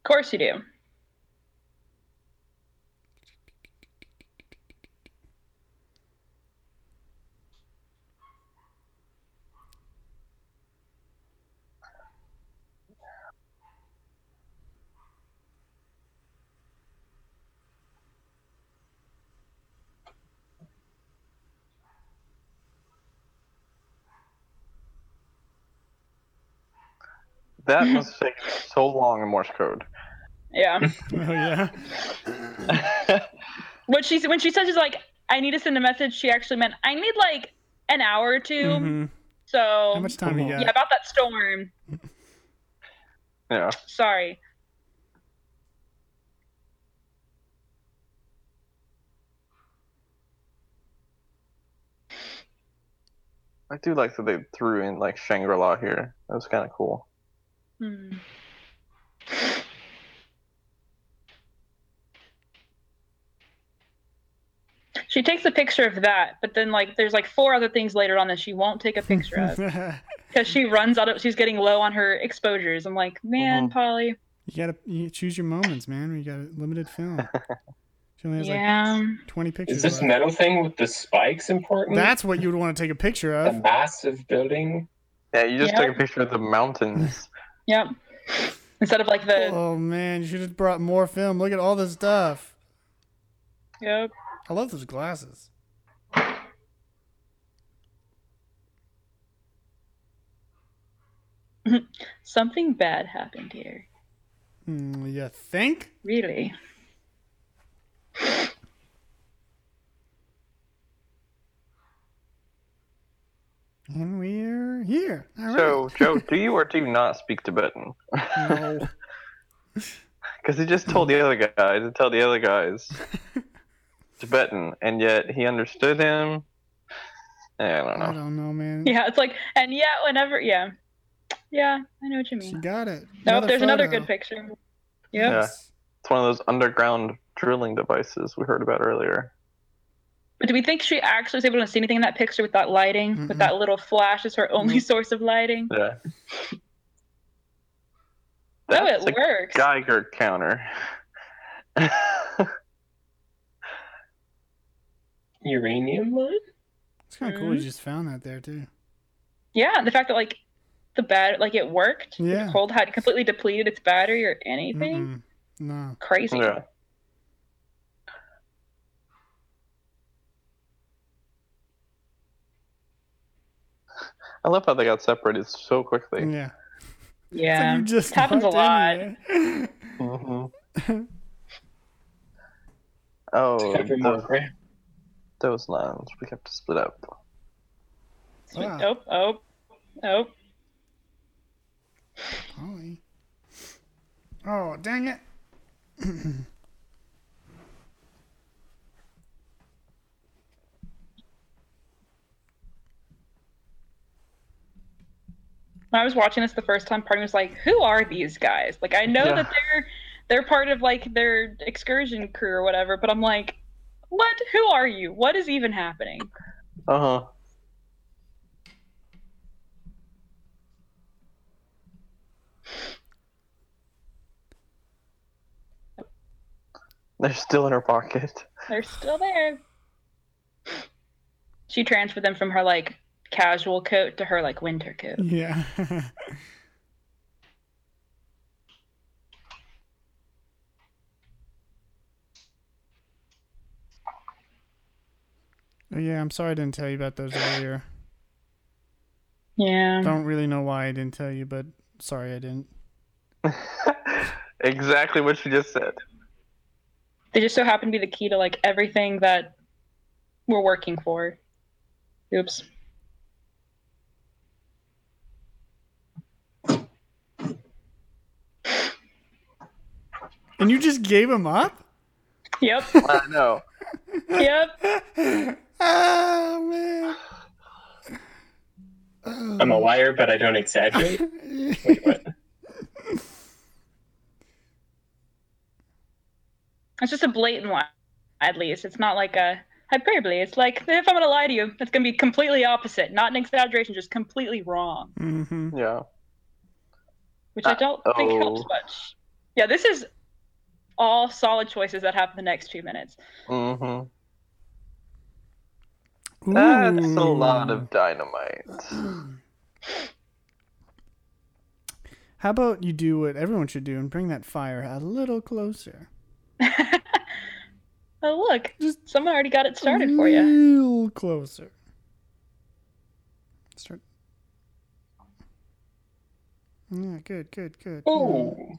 course you do. That must take so long in Morse code. Yeah. Oh yeah. What she when she says she's like, I need to send a message, she actually meant I need like an hour or 2 Mhm. So How much time you got? yeah, about that storm. yeah. Sorry. I do like that they threw in like Shangri-La here. That was kind of cool. Hmm. She takes a picture of that, but then like there's like four other things later on that she won't take a picture of because she runs out of she's getting low on her exposures. I'm like, man, Mhm. Polly. you gotta you choose your moments, man. You got a limited film. She only has Yeah. like 20 pictures. Is this left. metal thing with the spikes important? That's what you would want to take a picture of. a massive building. Yeah, you just Yeah. took a picture of the mountains. Yep. Instead of like the Oh man, you should have brought more film. Look at all this stuff. yep. I love those glasses. Something bad happened here. Hmm, you think? Really. And we're here. All right. So, Joe, do you or do you not speak Tibetan? no. Because he just told the other guy to tell the other guys Tibetan, and yet he understood him. Yeah, I don't know. I don't know, man. Yeah, it's like and yeah, whenever yeah. Yeah, I know what you She mean. got it. Nope, there's another good picture. Yep. Yeah. It's one of those underground drilling devices we heard about earlier. But do we think she actually was able to see anything in that picture with that lighting? Mm-mm. With that little flash as her only source of lighting? Yeah. Oh, no, That's it a works. Geiger counter. uranium mine? It's kind of cool. You just found that there too. Yeah, the fact that like the bat like it worked. Yeah. The cold had completely depleted its battery or anything. Mm-mm. No. Crazy. Yeah. I love how they got separated so quickly. Yeah. Yeah. So you just happens a lot. in there. hmm oh, Every those, those lines. We have to split up. Wow. Oh, oh, oh. Holly. Oh, dang it. When I was watching this the first time, part of me was like, "Who are these guys?" Like, I know Yeah. that they're they're part of like their excursion crew or whatever, but I'm like, "What? Who are you? What is even happening?" Uh huh. They're still in her pocket. They're still there. She transferred them from her like casual coat to her like winter coat. Yeah. Oh, yeah, I'm sorry I didn't tell you about those earlier. Yeah. Don't really know why I didn't tell you, but sorry I didn't. exactly what she just said. They just so happen to be the key to like everything that we're working for. Oops. And you just gave him up? Yep. I know. yep. oh man. I'm a liar, but I don't exaggerate. Wait, what? It's just a blatant lie, at least. It's not like a hyperbole. It's like if I'm gonna lie to you, it's gonna be completely opposite, not an exaggeration, just completely wrong, Mm-hmm. Yeah. which I Uh, don't think helps much. Yeah, this is all solid choices that happen the next two minutes. Mm-hmm. That's a lot of dynamite. How about you do what everyone should do and bring that fire a little closer? oh look, Just someone already got it started for you. A Little closer. Start. Yeah, good, good, good. Oh,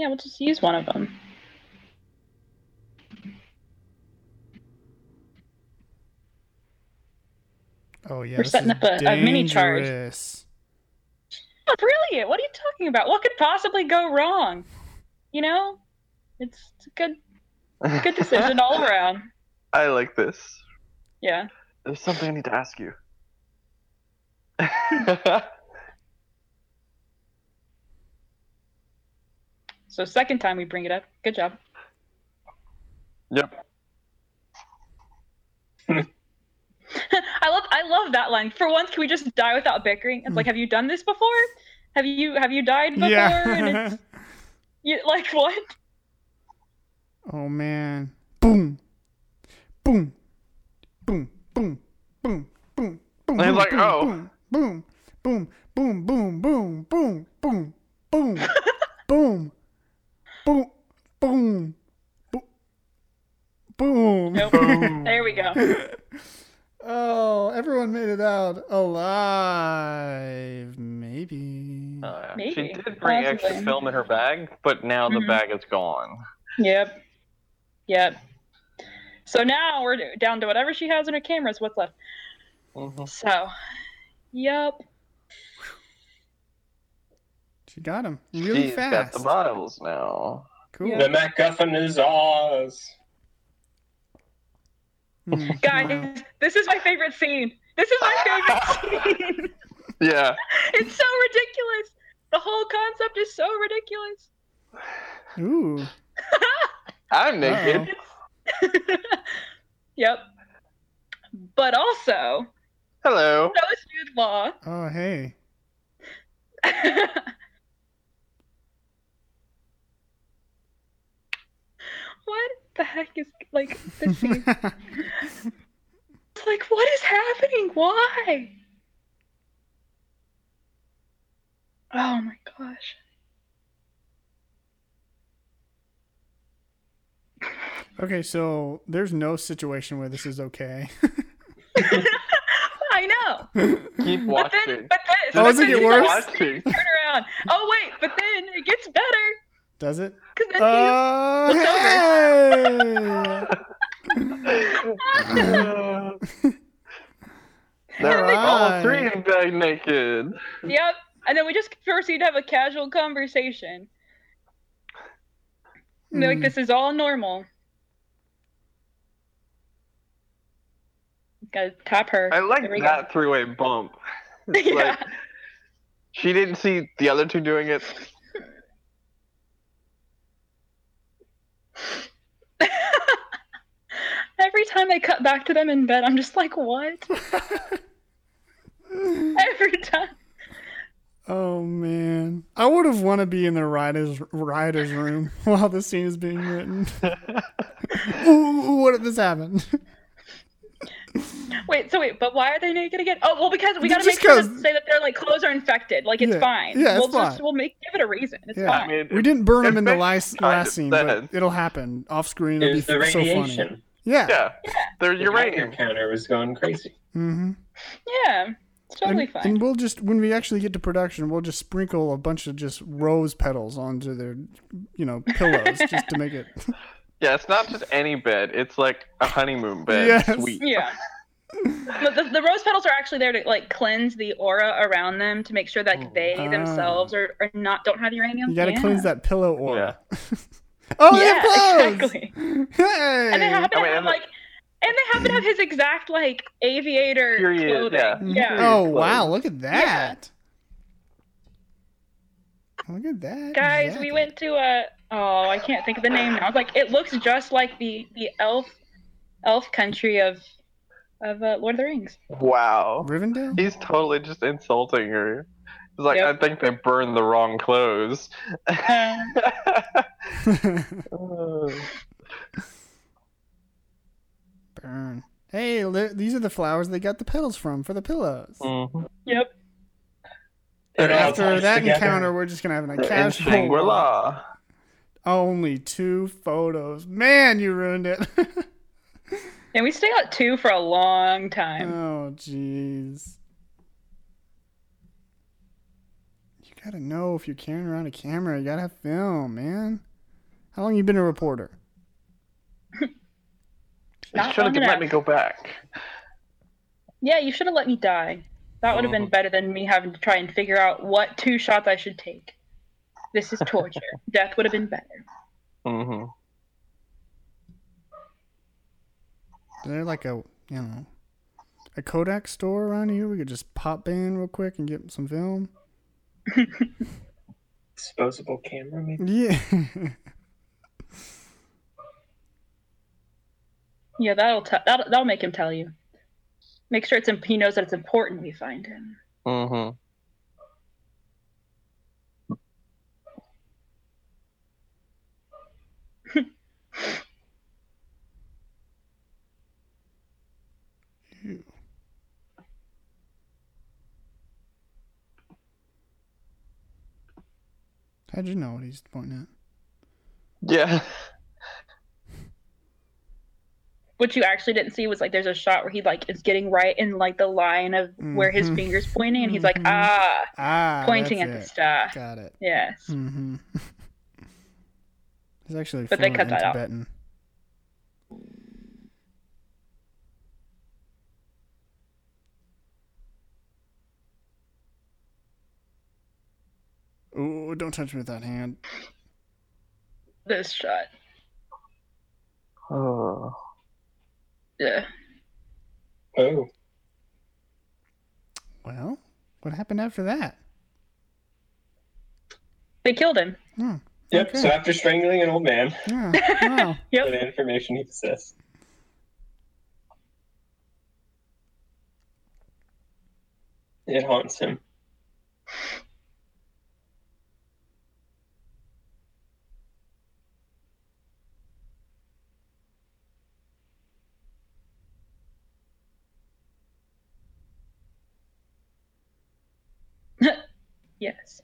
Yeah, we'll just use one of them. Oh yeah, We're setting up a- a mini charge. Oh, brilliant! What are you talking about? What could possibly go wrong? You know, it's a good, good decision all around. I like this. Yeah. There's something I need to ask you. So second time we bring it up. Good job. yep. I love I love that line. For once, can we just die without bickering? It's like, have you done this before? Have you have you died before? And Yeah. it's you, like what? oh man. Boom. Boom. Boom. Boom. Boom. Boom. Boom. And boom, like, boom, "Oh." Boom. Boom. Boom. Boom. Boom. Boom. Boom. Boom. Boom. Boom. Boom. Boom. Boom. Nope. Boom. there we go. Oh, everyone made it out alive. Maybe. Oh, yeah. Maybe. She did bring extra film in her bag, but now the Mhm. bag is gone. Yep. Yep. So now we're down to whatever she has in her cameras. What's left? Mhm. So, yep. She got him really She's got fast. the vials now. Cool. Yeah. the MacGuffin is Oz. Mm, wow. Guys, this is my favorite scene. This is my favorite scene. Yeah. It's so ridiculous. The whole concept is so ridiculous. Ooh. I'm naked. yep. But also, Hello. no smooth law. Oh, hey. Heck is like this scene? It's like, what is happening? Why? Oh my gosh. okay, so there's no situation where this is okay. I know. Keep watching. But watching. then, but then, Just Oh, but does it then get he worse? starts Watching. to Turn around. Oh wait, but then it gets better Does it? because then Oh, hey! They're Alright. all three in bed naked. yep. And then we just proceed to have a casual conversation. And they're Hmm. Like this is all normal. Gotta tap her. I like There we that three-way bump. yeah. like she didn't see the other two doing it. Every time they cut back to them in bed, I'm just like, what? Every time. oh man, I would have want to be in the writers writers room while this scene is being written. Ooh, what if this happened? Wait, so wait, but why are they naked again? Oh, well, because we gotta Just make sure to 'cause- say that their like clothes are infected. Like it's Yeah. fine. Yeah, it's we'll just fine. we'll make give it a reason. It's Yeah. fine. I mean, we didn't burn them in the last last scene, but it'll happen off screen. It It'll be was the f- so funny. radiation. Yeah. Yeah, they're The uranium. counter was going crazy. Mm-hmm. Yeah, it's totally and, fine. and we'll just when we actually get to production, we'll just sprinkle a bunch of just rose petals onto their, you know, pillows just to make it. Yeah, it's not just any bed. It's like a honeymoon bed. Yes. Sweet. yeah. But the, the rose petals are actually there to like cleanse the aura around them to make sure that they Ah. themselves are, are not don't have uranium. You got to yeah. cleanse that pillow aura. oh, they Yeah, have clothes. exactly. Hey. And they happen I to have like, and they happen to have his exact like aviator Period, clothing. yeah. yeah. oh clothes. wow! Look at that. Look at that. Guys, we went to a oh, I can't think of the name now. It's like it looks just like the the elf elf country of of uh, Lord of the Rings. Wow. Rivendell. He's totally just insulting her. He's like, Yep. I think they burned the wrong clothes. Burn. Hey, li- these are the flowers they got the petals from for the pillows. Mhm. Yep. And It all after that together. encounter, we're just gonna have a They're in casual. Shangri-La. Only two photos. Man, you ruined it. And we stay out two for a long time. oh, jeez. You gotta know if you're carrying around a camera, you gotta have film, man. How long you been a reporter? You Not should have let me go back. Yeah, you should have let me die. That would have been Mhm. better than me having to try and figure out what two shots I should take. This is torture. Death would have been better. Mm hmm Is there like a, you know, a Kodak store around here? We could just pop in real quick and get some film. Disposable camera, maybe. Yeah. Yeah, that'll t- that'll, that'll make him tell you. Make sure it's imp- he knows that it's important we find him. How'd you know what he's pointing at? Yeah. What you actually didn't see was like there's a shot where he like is getting right in like the line of where his Mhm. fingers pointing, and he's like Mhm. ah, Ah, pointing at that's the it. star. Got it. Yes. Mm-hmm. He's actually But they fluent cut in that out. Tibetan. Ooh, don't touch me with that hand. This shot. Oh. Yeah. Oh, Well, what happened after that? They killed him. Oh, yep. Okay. So after strangling an old man, yeah, wow. for Yep. the information he possessed, it haunts him. Yes.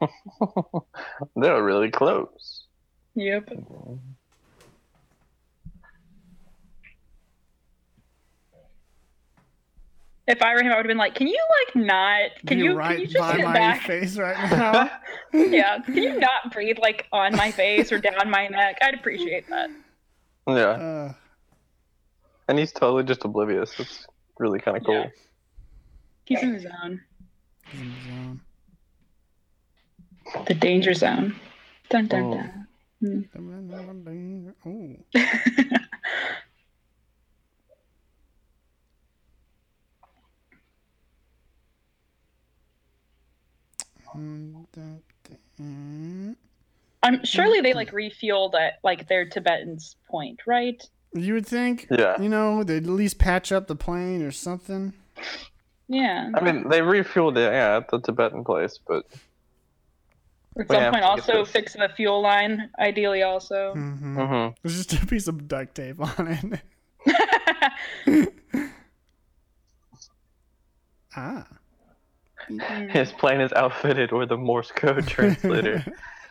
They're really close. Yep. If I were him, I would have been like, "Can you like not? Can Be you right can you just by sit my back? face right now? yeah, can you not breathe like on my face or down my neck? I'd appreciate that. Yeah, Uh, and he's totally just oblivious. It's really kind of cool. Yeah. He's in the zone, zone. The danger zone. Dun dun Oh. dun. Oh. I'm surely they like refueled at like their Tibetan's point, right? You would think, Yeah. you know, they'd at least patch up the plane or something. Yeah. I mean, they refueled it, yeah, at the Tibetan place, but Or at some have point, also this. fix the fuel line. Ideally, also. hmm mhm. There's just a piece of duct tape on it. ah. his plane is outfitted with a Morse code translator.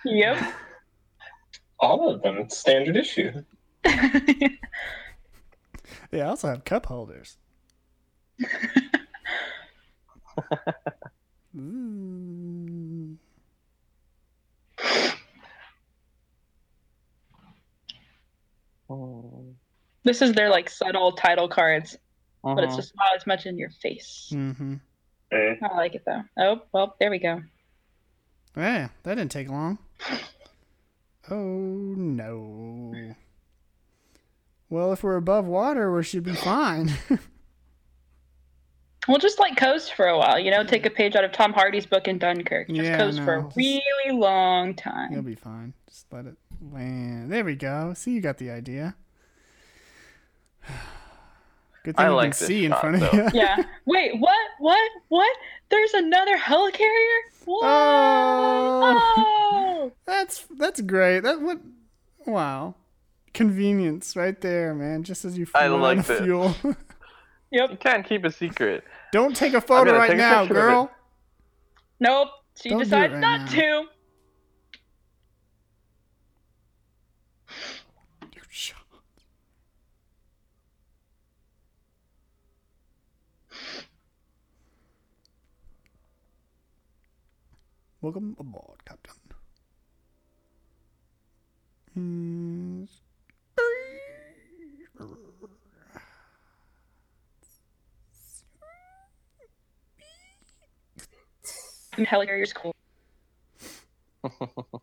yep. All of them, it's standard issue. They also have cup holders. Ooh. Mhm. this is their like subtle title cards, but it's Mhm. just not as much in your face. Mm-hmm. Eh. I like it though. Oh well, there we go. Yeah, that didn't take long. Oh no. Well, if we're above water, we should be fine. We'll just like coast for a while, you know, take a page out of Tom Hardy's book in Dunkirk. Just Yeah, coast for a just- really long time. You'll be fine. Just let it land. There we go. See, you got the idea. Good thing I you like can this see in shot, front of you. yeah. Wait, what? What? What? There's another helicarrier? What? Oh. Oh! That's that's great. That what? Wow, convenience right there, man. Just as you I fuel like out fuel. Yep. You can't keep a secret. Don't take a photo right a now, picture of it. girl. Nope. She Don't decides right not now. to. Welcome aboard, Captain. Hmm. Helicarrier's cool.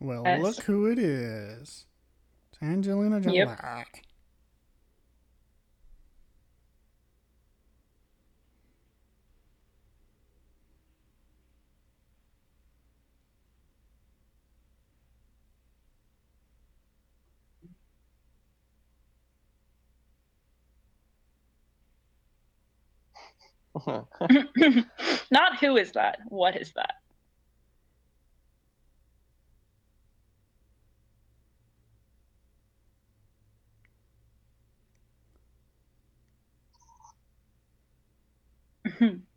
Well, Yes. look who it is. It's Angelina Jolie. Yep. Not who is that? What is that?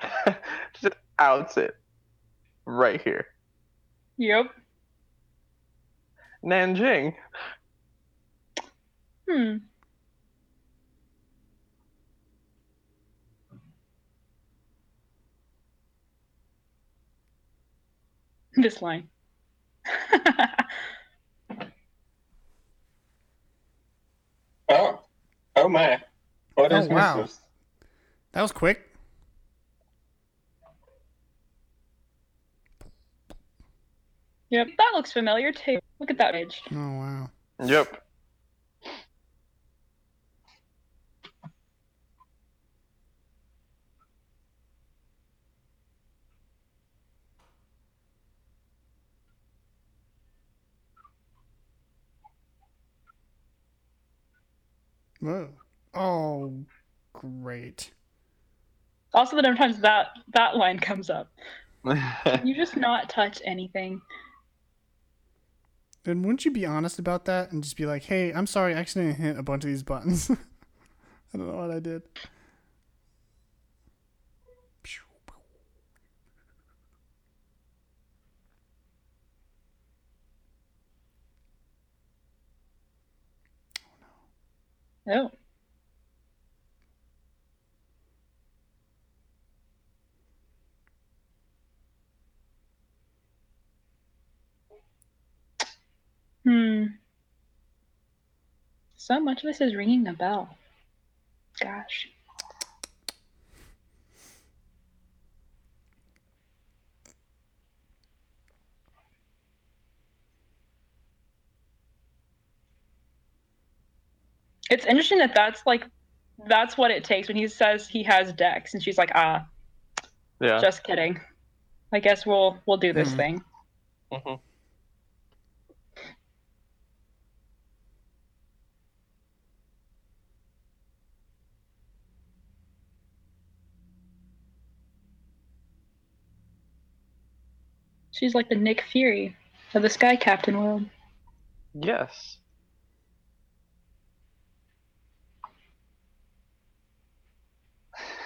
Just outs it. Right here. yep. Nanjing. Hmm. this line. oh, oh my! What oh, is wow. This? That was quick. Yep, that looks familiar too. Look at that image. Oh wow. Yep. Whoa. Oh, great. Also, the number of times that that line comes up. You just not touch anything. Then wouldn't you be honest about that and just be like, "Hey, I'm sorry, I accidentally hit a bunch of these buttons. I don't know what I did." Oh. Hmm. So much of this is ringing a bell. Gosh. It's interesting that that's like that's what it takes when he says he has Dex, and she's like, ah, yeah. just kidding. I guess we'll we'll do this Hmm. thing. hmm She's like the Nick Fury of the Sky Captain world. Yes.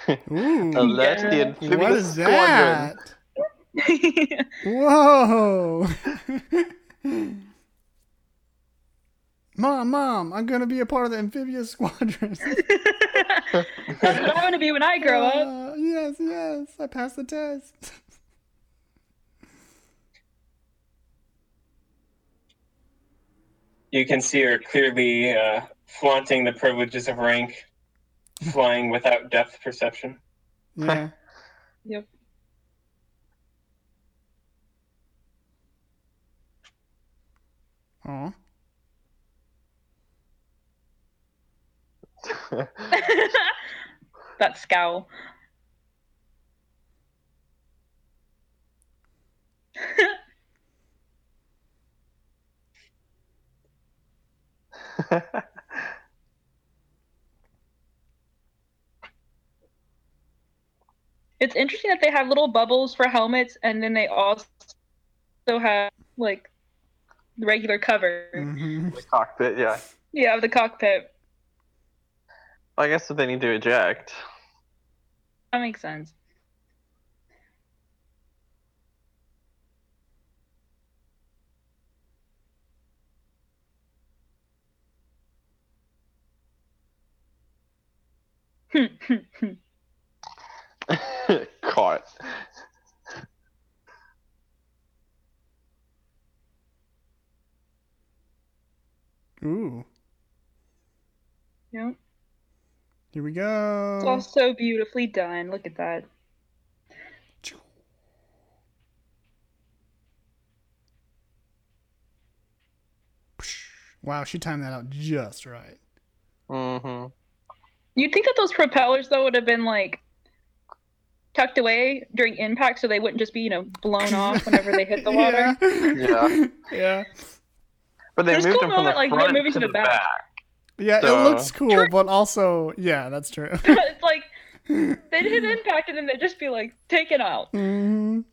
Ooh. Alert the Yeah. amphibious what is squadron. that? Whoa. Mom, mom, I'm gonna be a part of the amphibious squadron. That's what I want to be when I grow up. Uh, yes, yes, I passed the test. You can see her clearly uh, flaunting the privileges of rank, flying without depth perception. Yeah. Yep. Aw. that scowl. It's interesting that they have little bubbles for helmets, and then they also have like the regular cover. Mhm. the cockpit, yeah. Yeah, of the cockpit. I guess if they need to eject. That makes sense. Hmm, hmm, hmm. Caught. Ooh, yep. here we go. It's all so beautifully done. Look at that. Wow, she timed that out just right. hmm You'd think that those propellers though would have been like tucked away during impact so they wouldn't just be, you know, blown off whenever they hit the water. Yeah. yeah. But they There's moved cool them from the like, front moving to to the the back. back. Yeah, So- it looks cool, but also, yeah, that's true. it's like they'd hit impact and then they'd just be like taken out. Mhm.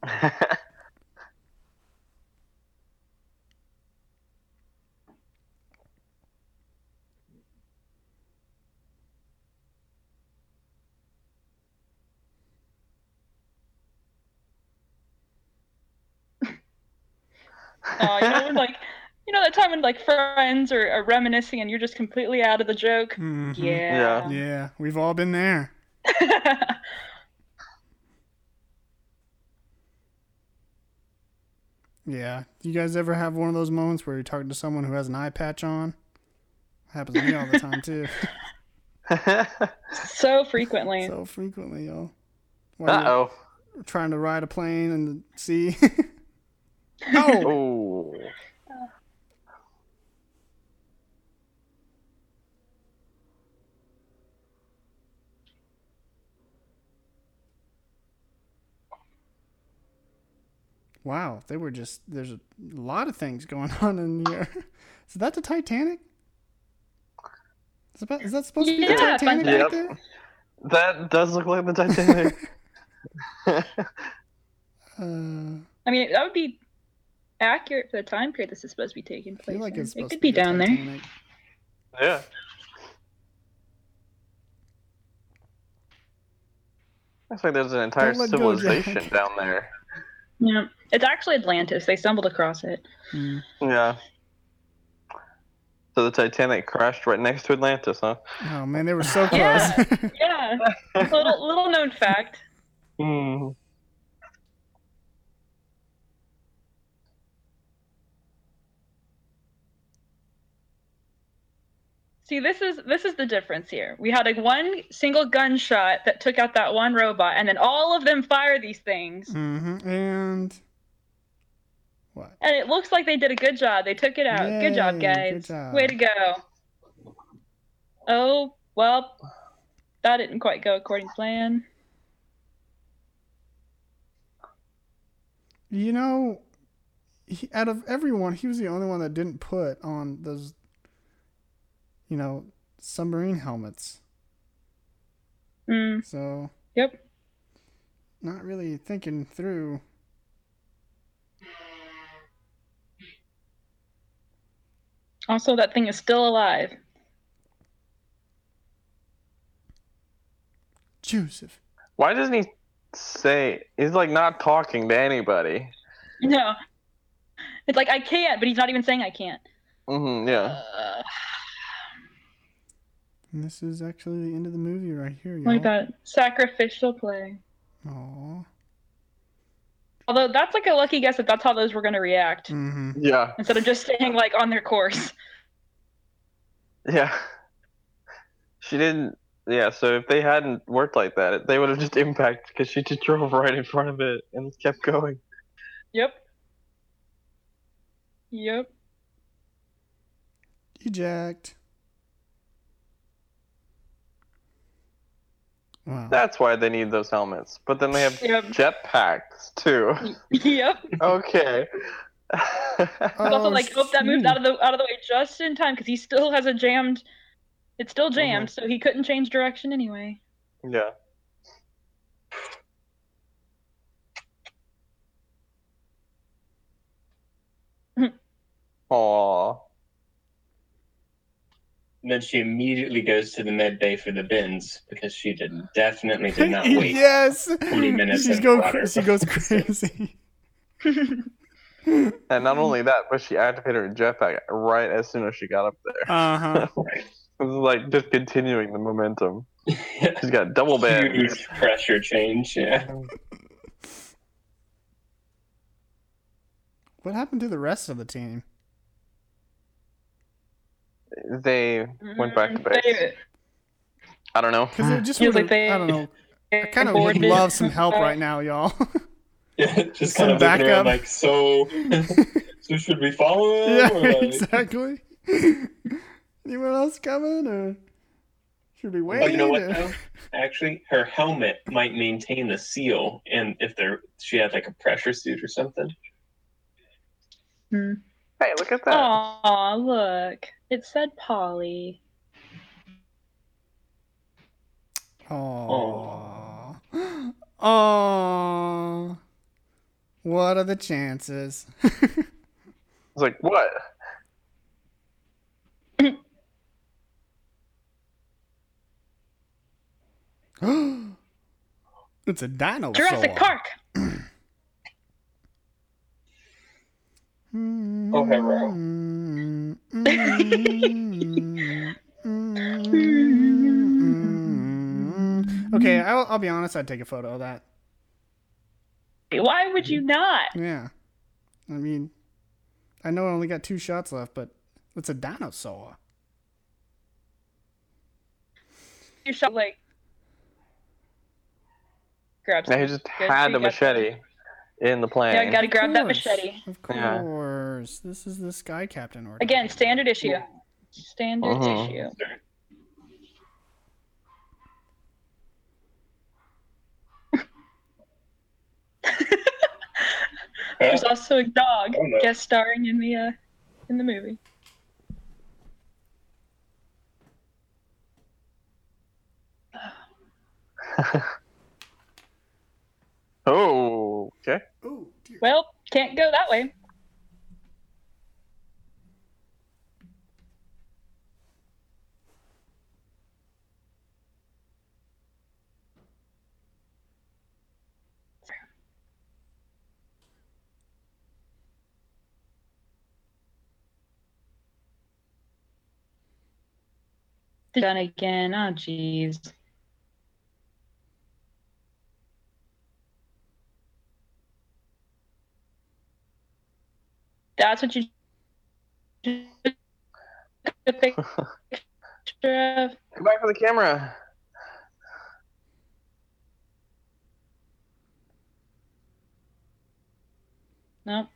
Uh, you know, when, like you know that time when like friends are, are reminiscing and you're just completely out of the joke. Mhm. Yeah. Yeah, we've all been there. Yeah. Do you guys ever have one of those moments where you're talking to someone who has an eye patch on? Happens to me all the time too. So frequently. so frequently, y'all. Uh oh. trying to ride a plane in the sea. oh, wow! They were just there's a lot of things going on in here. Is that the Titanic? Is that, is that supposed to be the Titanic fun right fact. there? That does look like the Titanic. Uh, I mean, that would be accurate for the time period this is supposed to be taking I place. feel like in. it's it could to be the down there. Titanic. yeah. Looks like there's an entire Don't go, civilization down there. Yeah, it's actually Atlantis. They stumbled across it. Hmm. Yeah. So the Titanic crashed right next to Atlantis, huh? Oh man, they were so close. Yeah. Yeah, little little known fact. Hmm. See, this is this is the difference here. We had a one single gunshot that took out that one robot, and then all of them fire these things, hmm And what? and it looks like they did a good job. They took it out. good job, guys. good job. Way to go. Oh well, that didn't quite go according to plan. You know, he, out of everyone, he was the only one that didn't put on those, you know, submarine helmets. Mm, So, yep. not really thinking through. Also, that thing is still alive. Joseph. Why doesn't he say he's like not talking to anybody? No, it's like I can't, but he's not even saying I can't. Mm-hmm. yeah. Uh, And this is actually the end of the movie right here, y'all. look at that sacrificial play. Aw. Although that's like a lucky guess that that's how those were going to react Mm-hmm. Yeah. instead of just staying like on their course. Yeah. She didn't. Yeah, so if they hadn't worked like that, they would have just impacted because she just drove right in front of it and kept going. Yep. Yep. Eject. Wow. That's why they need those helmets. But then they have Yep. jetpacks too. Yep. okay. But also, Oh, like, hope that moved out of the out of the way just in time because he still has a jammed. It's still jammed, Mm-hmm. so he couldn't change direction anyway. yeah. Aww. And then she immediately goes to the med bay for the bins because she did definitely did not wait. yes. 20 minutes She's in go, water. she goes crazy. And not only that, but she activated her jetpack right as soon as she got up there. Uh huh. Right. This is like just continuing the momentum. She's got double band. Huge pressure change. Yeah. What happened to the rest of the team? They went back to base. They- I don't know. Because it just Feels would like they- I don't know. I kind of would love some help right now, y'all. Yeah, just Some kind of looking backup. around like, so, so should we follow him? yeah, or like- exactly. Anyone else coming, or should we wait? Oh, you know what though? Actually, her helmet might maintain the seal, and if there she had like a pressure suit or something. Hmm. Hey, look at that. Aw, look. It said Polly. Aww. Aww. What are the chances? It's like what? it's a dinosaur. Jurassic Park. Oh, hello. Mm-hmm. okay, I'll, I'll be honest. I'd take a photo of that. Why would you not? Yeah. I mean, I know I only got two shots left, but it's a dinosaur. you shot like grab Now he just had the machete in the plane. Yeah, I gotta grab that machete. Of Yeah. Course. This is the Sky Captain order. Again, standard issue. Standard Mhm. issue. There's also a dog Oh, guest starring in the uh, in the movie. oh, okay. Oh, dear. Well, can't go that way. Done again. Oh, jeez. That's what you took a picture of. Come back for the camera. No.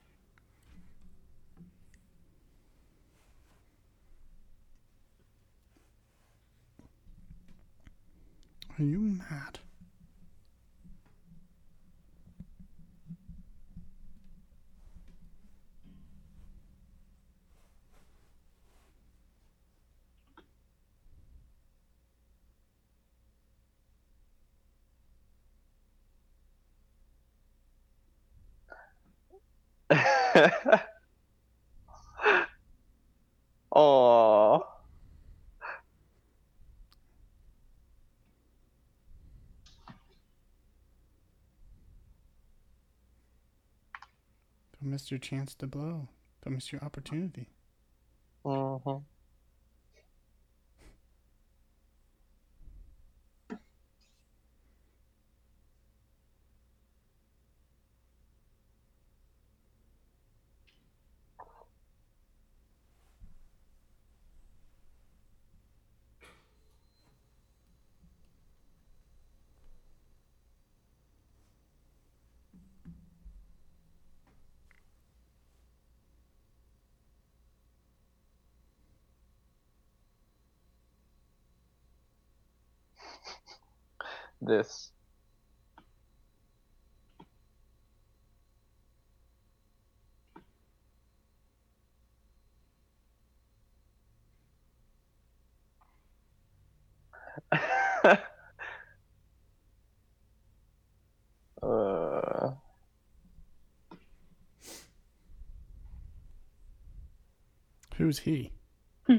Are you mad? Aww. Don't miss your chance to blow. Don't miss your opportunity. Mhm. This. uh, Who's he?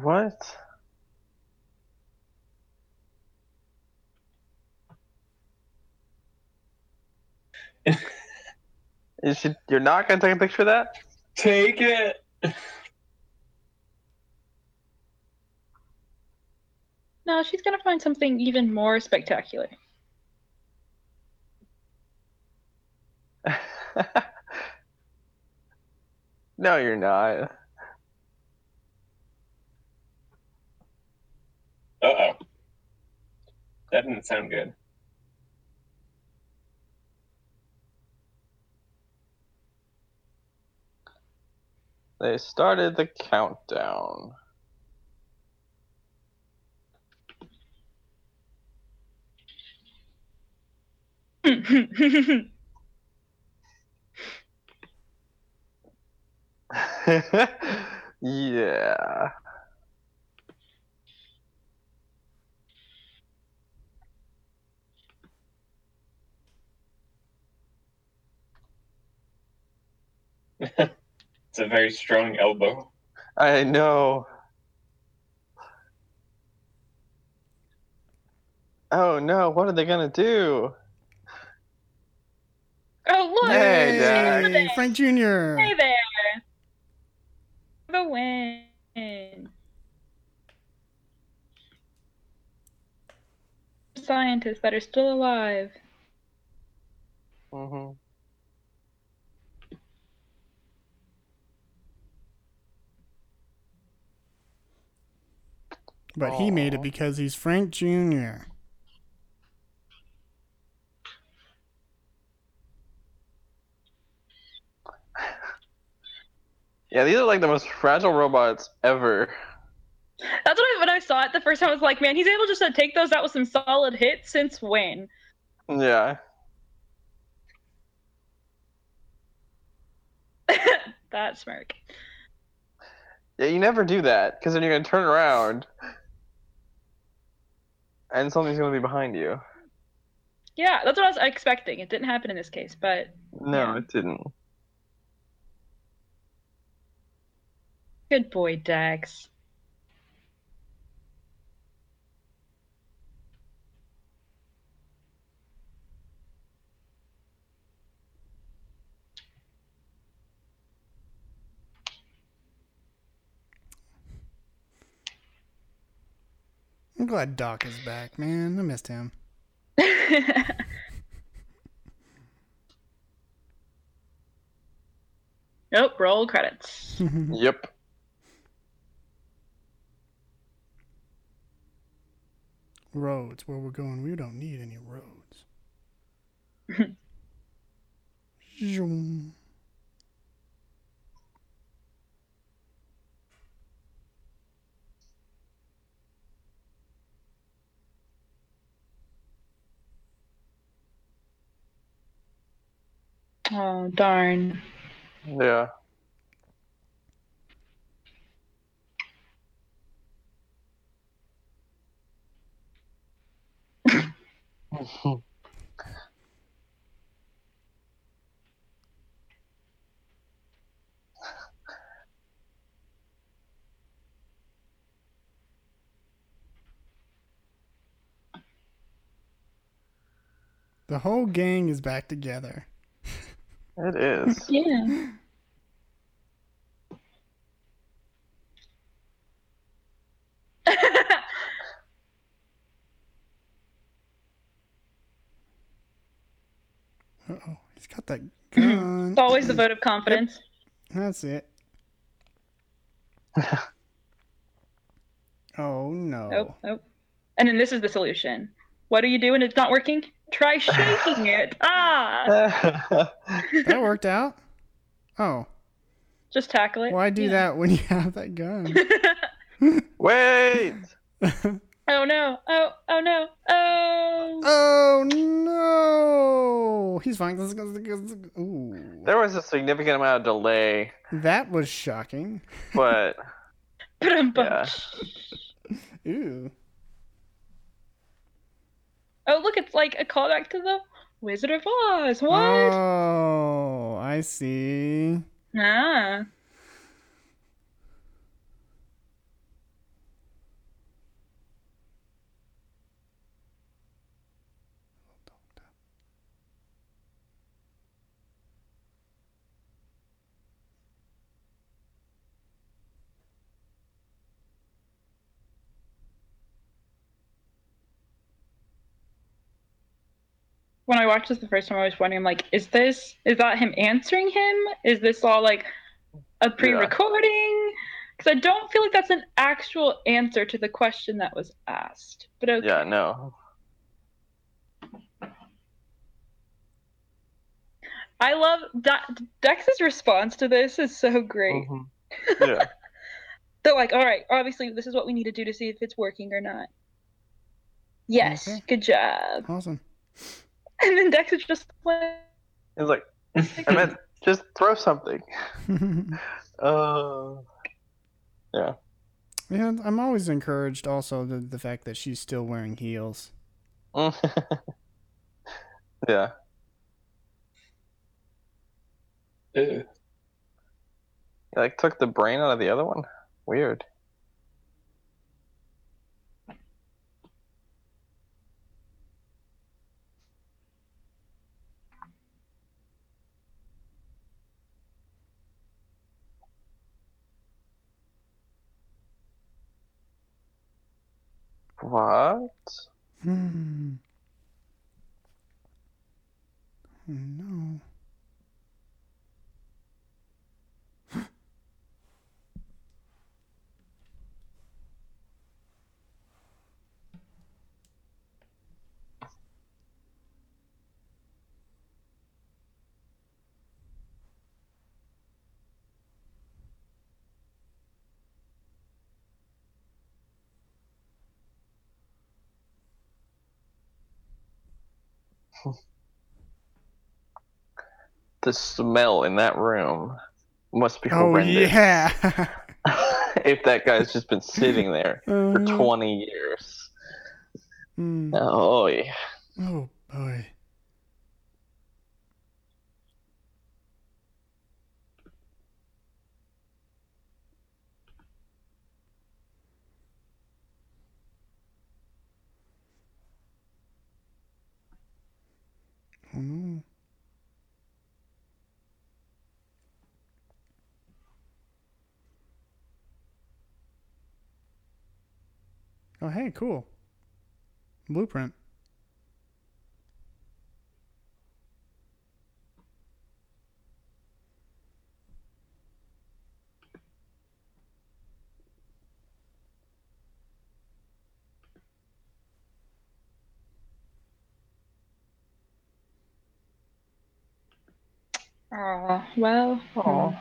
what? You should, you're not gonna take a picture of that? Take it. No, she's gonna find something even more spectacular. no, you're not. Uh oh. That didn't sound good. They started the countdown. yeah. It's a very strong elbow. I know. Oh no, what are they gonna do? oh look! Hey, Yay, Dak. Frank Jr. Hey there! The win. Scientists that are still alive. hmm But he made it because he's Frank Jr. Yeah, these are like the most fragile robots ever. That's what I, when I saw it the first time. I was like, man, he's able just to take those out with some solid hits since when? Yeah. that smirk. Yeah, you never do that because then you're gonna turn around and something's gonna be behind you. Yeah, that's what I was expecting. It didn't happen in this case, but No, Yeah. it didn't. good boy, Dax. I'm glad Doc is back, man. I missed him. nope, roll credits. Yep. roads, where we're going, we don't need any roads. Oh darn. Yeah. The whole gang is back together. It is. Yeah. Uh oh, he's got that gun. it's always the vote of confidence. That's it. oh no. Nope, nope. And then this is the solution. What do you do when it's not working? Try shaking it. Ah! That worked out. Oh, Just tackle it. why do Yeah. that when you have that gun? Wait! oh no. Oh, oh no. Oh. oh no! He's fine. Ooh, There was a significant amount of delay, that was shocking. but Yeah. Ooh. Oh, look, it's like a callback to the Wizard of Oz. What? Oh, I see. Ah. When I watched this the first time, I was wondering, like, is this is that him answering him? Is this all like a pre-recording? Because I don't feel like that's an actual answer to the question that was asked. But okay. Yeah, no. I love De- Dex's response to this is so great. Mhm. Yeah. They're like, all right, obviously this is what we need to do to see if it's working or not. Yes, Okay. good job. Awesome. And then Dex is just like, He's like, I meant just throw something. Uh, yeah. yeah, I'm always encouraged. Also, the the fact that she's still wearing heels. yeah. Ew. He, like took the brain out of the other one. Weird. What? Hmm. No. The smell in that room must be horrendous. Oh yeah. if that guy's just been sitting there for Uh, 20 years. mm. Oh, yeah. Oh boy. Oh no. Oh hey, cool. Blueprint. Oh, well. Aw.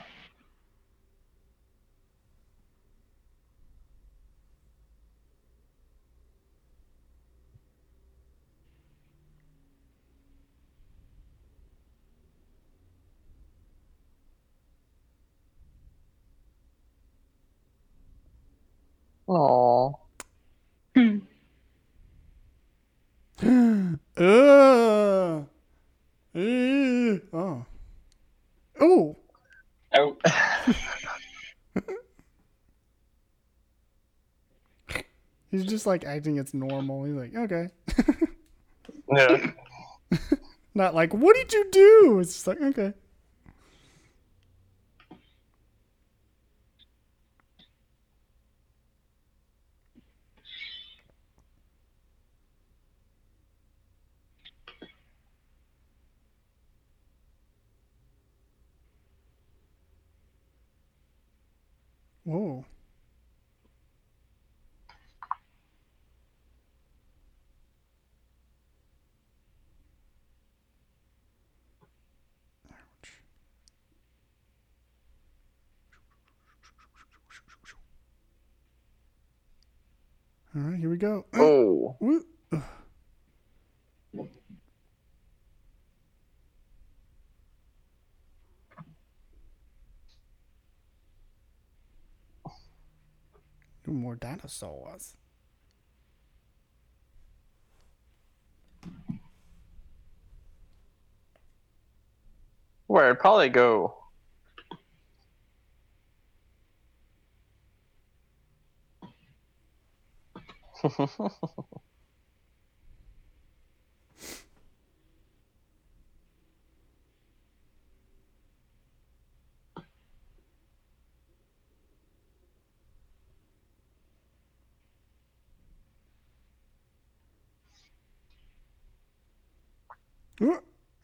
Aw. Hmm. Ugh. Ugh. Oh. Oh. Oh, He's just like acting it's normal. He's like, okay. Yeah. Not like, what did you do? It's just like, okay. Whoa. All right, here we go. Oh. Ooh, More dinosaurs. Where'd Polly go?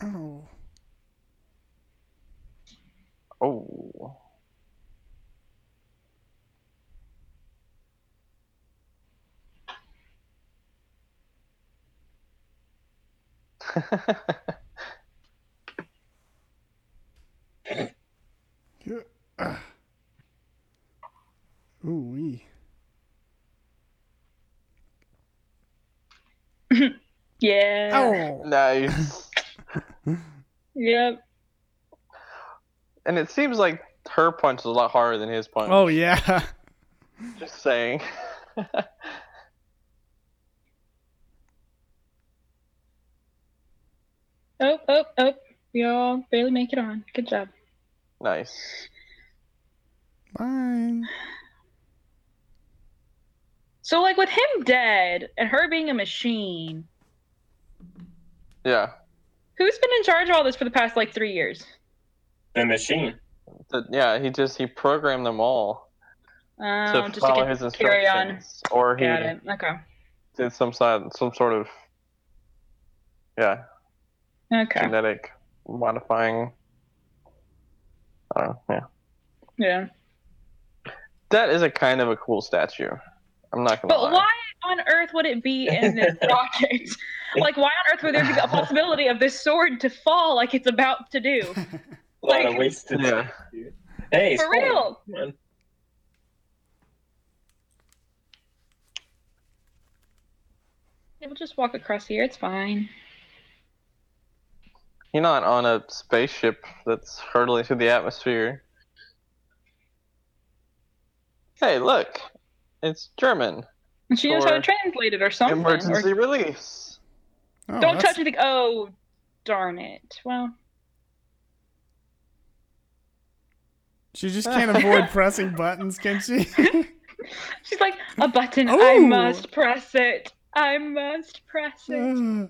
oh. Oh. Yeah. Ah. Ooh wee. Yeah. Oh. nice. Yep. And it seems like her punch is a lot harder than his punch. Oh yeah. Just saying. Oh, oh, oh. We all barely make it on. Good job. nice. Fine. So, like, with him dead and her being a machine, Yeah. who's been in charge of all this for the past, like, three years? The machine. Th- yeah, he just he programmed them all Um, to just to follow get, his carry on. instructions, or he Got it. Okay. did some side, some sort of yeah Okay. genetic modifying. I don't know. Yeah, Yeah. that is a kind of a cool statue. I'm not gonna But lie. why on earth would it be in this rocket? Like, why on earth would there be a possibility of this sword to fall like it's about to do? A lot of wasted. Yeah. Hey, For Spawn, real. Come. We'll just walk across here. It's fine. You're not on a spaceship that's hurtling through the atmosphere. Hey, look, it's German. And she knows how to translate it or something. Emergency Or release. Oh, don't that's- touch anything. Oh, darn it. Well, She just can't avoid pressing buttons, can she? she's like, a button. I must press it. I must press it. Mm.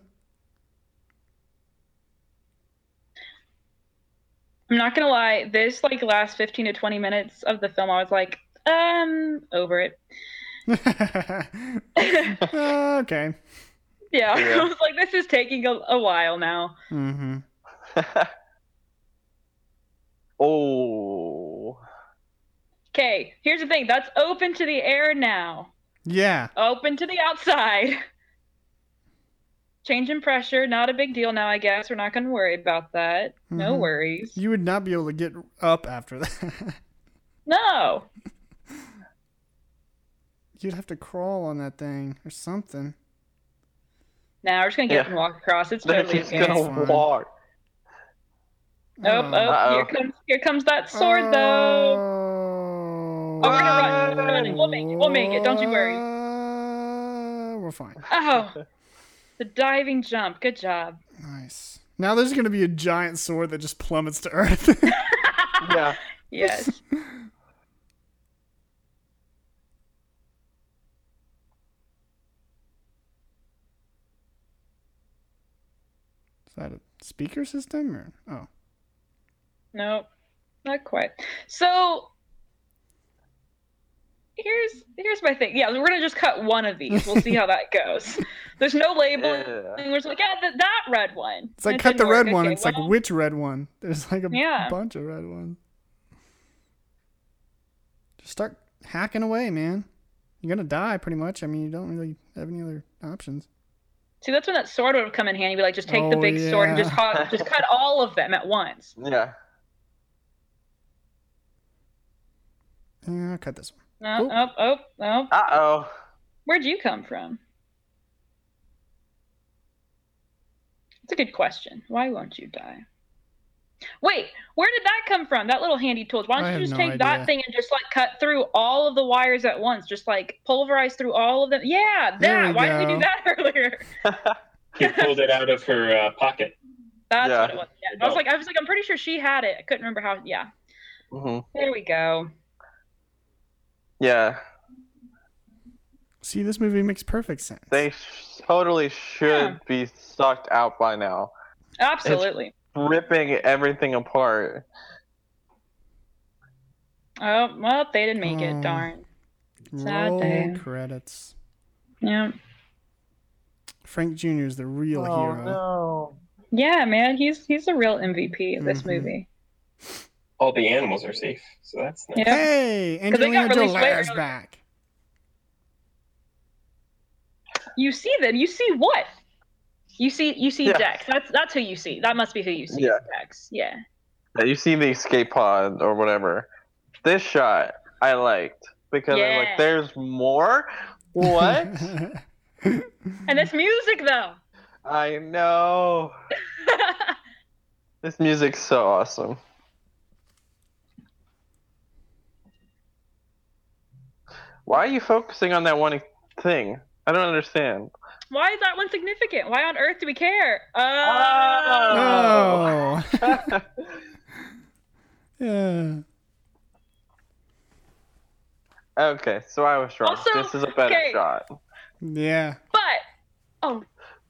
I'm not gonna lie. This like last 15 to 20 minutes of the film, I was like, um, over it. Uh, okay. Yeah, Yeah. I was like, this is taking a, a while now. Mm-hmm. oh. Okay, here's the thing. That's open to the air now. Yeah. Open to the outside. Change in pressure, not a big deal now, I guess. We're not going to worry about that. No Mhm. worries. You would not be able to get up after that. No. You'd have to crawl on that thing or something. Now we're just going to get Yeah. up and walk across. It's They're just gonna fine. walk. Oh, oh, Uh-oh. here comes here comes that sword though. Oh, Oh, we're gonna run. We're running. We'll make it. We'll make it. Don't you worry. Uh, we're fine. Oh. The diving jump. Good job. Nice. Now there's gonna be a giant sword that just plummets to Earth. Yeah. Yes. Is that a speaker system or oh? Nope. Not quite. So here's here's my thing. Yeah, we're gonna just cut one of these. We'll see how that goes. There's no labeling. Yeah. We're just like, yeah, th- that red one. It's like And it cut the red work. one. Okay, It's like which red one? There's like a Yeah. bunch of red ones. Just start hacking away, man. You're gonna die pretty much. I mean, you don't really have any other options. See, that's when that sword would have come in handy. Be like, just take the Oh, big sword and just yeah. cut, just cut all of them at once. Yeah. Yeah, I'll cut this one. No, Oop. oh, oh, oh. Uh oh. Where'd you come from? It's a good question. Why won't you die? Wait, where did that come from? That little handy tool. Why don't you just no take idea. that thing and just like cut through all of the wires at once? Just like pulverize through all of them. Yeah, that. we Why didn't we do that earlier? He pulled it out of her uh, pocket. That's Yeah. what it was. Yeah. I was like, I was like, I'm pretty sure she had it. I couldn't remember how. Yeah, hmm there we go. Yeah. See, this movie makes perfect sense. They sh- totally should Yeah. be sucked out by now. Absolutely. Ripping everything apart. Oh well, they didn't make Oh. it. Darn. sad Roll day. credits. Yeah. Frank Jr. is the real hero. no. Yeah, man, he's he's a real MVP of this Mhm. movie. All the animals are safe, so that's nice. Yeah. Hey, 'Cause they got Angelina released way Jolie's early. back. You see them. You see what? You see you see Yeah. Dex. That's that's who you see. That must be who you see. Yeah. Dex. Yeah. Yeah, you see the escape pod or whatever. This shot I liked because I'm like, there's more. What? And this music though. I know. This music's so awesome. Why are you focusing on that one thing? I don't understand. Why is that one significant? Why on earth do we care? Oh. oh. yeah. okay, so I was wrong. Also, this is a better okay. shot. Yeah. But oh,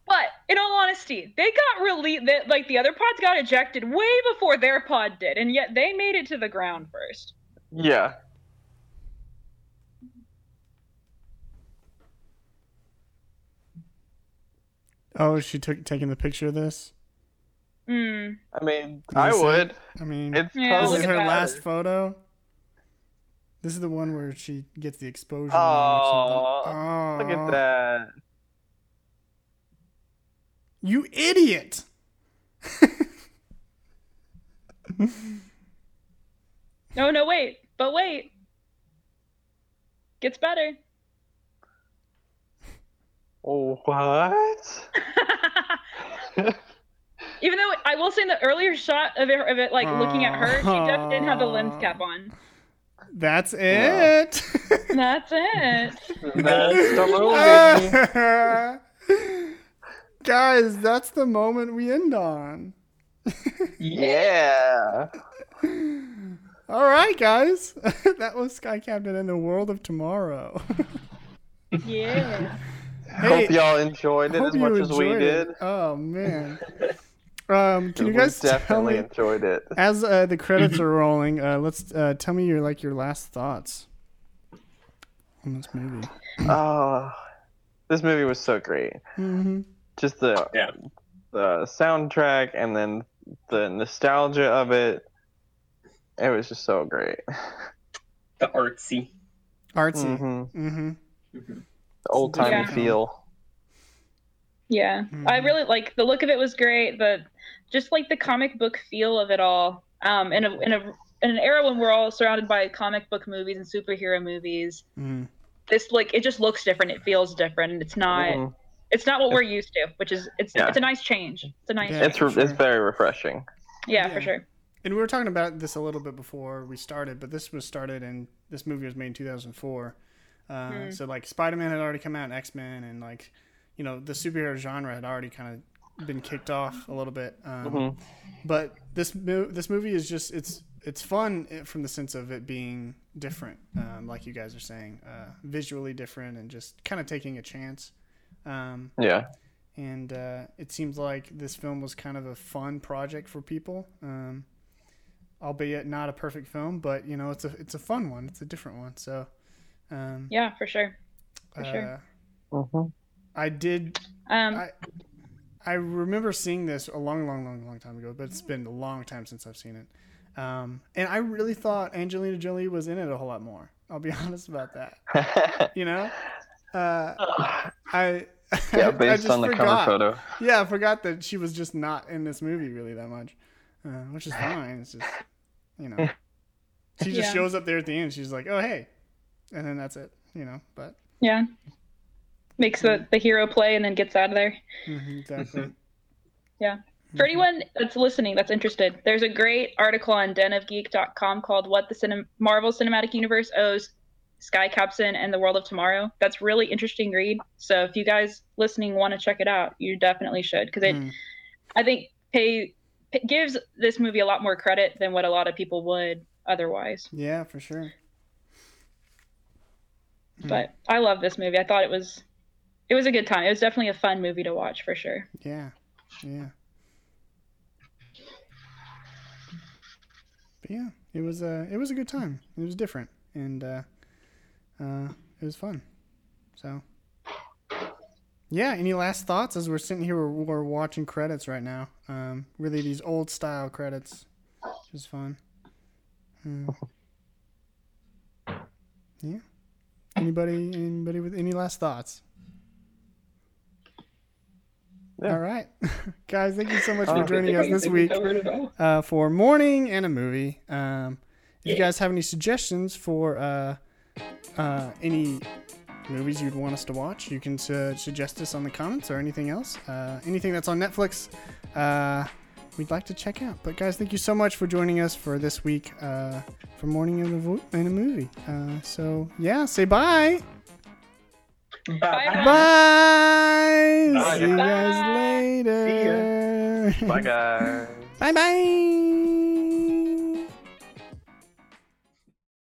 but in all honesty, they got really that like the other pods got ejected way before their pod did, and yet they made it to the ground first. Yeah. Oh, she took taking the picture of this. Hmm. I mean, Can I you see would. I mean, It's Yeah, this is her that. last photo. This is the one where she gets the exposure. Oh, on or something. look at that. You idiot! No, no, wait, but wait. Gets better. Oh, what? Even though I will say in the earlier shot of it, of it like looking at her, she definitely didn't have the lens cap on. That's Yeah. it. That's it. That's the movie. Guys, that's the moment we end on. yeah. All right, guys. that was Sky Captain and the World of Tomorrow. Yeah. Hope y'all enjoyed it as much as we enjoyed did. it. Oh man. Um, can you We guys tell definitely me enjoyed it. as uh, the credits are rolling? Uh, let's uh, tell me your like your last thoughts on this movie. Oh, this movie was so great. Mm-hmm. Just the Yeah. the soundtrack and then the nostalgia of it. It was just so great. The artsy. Artsy. hmm Mm-hmm. The old timey Yeah. feel. Yeah, I Mhm. really like the look of it was great, but just like the comic book feel of it all. Um, in a in a in an era when we're all surrounded by comic book movies and superhero movies, Mm. this like it just looks different. It feels different, and it's not Mhm. it's not what we're used to, which is it's Yeah. it's a nice change. It's a nice Yeah. It's re- for it's very refreshing. yeah, Yeah. for sure. And we were talking about this a little bit before we started, but this was started in this movie was made in 2004. Uh, Hmm. So like Spider-Man had already come out, and X-Men, and like you know the superhero genre had already kind of been kicked off a little bit. Um, Mhm. But this mo- this movie is just it's it's fun from the sense of it being different, um, like you guys are saying, uh, visually different, and just kind of taking a chance. Um, Yeah. and uh, it seems like this film was kind of a fun project for people, um, albeit not a perfect film, but you know it's a it's a fun one. It's a different one. So, um, Yeah, for sure. For sure. uh, Mhm. I did. Um, I I remember seeing this a long, long, long, long time ago, but it's been a long time since I've seen it. Um, and I really thought Angelina Jolie was in it a whole lot more. I'll be honest about that. You know, uh, I yeah, I based just on the forgot. cover photo. Yeah, I forgot that she was just not in this movie really that much, uh, which is fine. It's just, you know, she just Yeah. shows up there at the end. She's like, "Oh, hey," and then that's it. You know, but yeah. Makes the, the hero play and then gets out of there. mhm, exactly. Yeah. For anyone that's listening, that's interested, there's a great article on denofgeek.com called What the Cinem- Marvel Cinematic Universe Owes Sky Captain and the World of Tomorrow. That's really interesting read. So if you guys listening want to check it out, you definitely should because it, Mm. I think, pay, p gives this movie a lot more credit than what a lot of people would otherwise. Yeah, for sure. Mm. But I love this movie. I thought it was, it was a good time. It was definitely a fun movie to watch for sure. Yeah, yeah. But yeah, it was a it was a good time. It was different, and uh, uh, it was fun. So yeah, any last thoughts as we're sitting here, we're, we're watching credits right now. Um, really, these old style credits, which is fun. Hmm. Yeah. Anybody? Anybody with any last thoughts? Yeah. All right, guys. Thank you so much for joining us this week covered it all. uh, for morning and a movie. Um, if you guys have any suggestions for uh, uh, any movies you'd want us to watch, you can su- suggest us on the comments or anything else. Uh, anything that's on Netflix, uh, we'd like to check out. But guys, thank you so much for joining us for this week uh, for morning in a, vo- and a movie. Uh, so yeah, say bye. Bye. Bye. Bye. See you guys Bye. later. Bye, guys. Bye bye.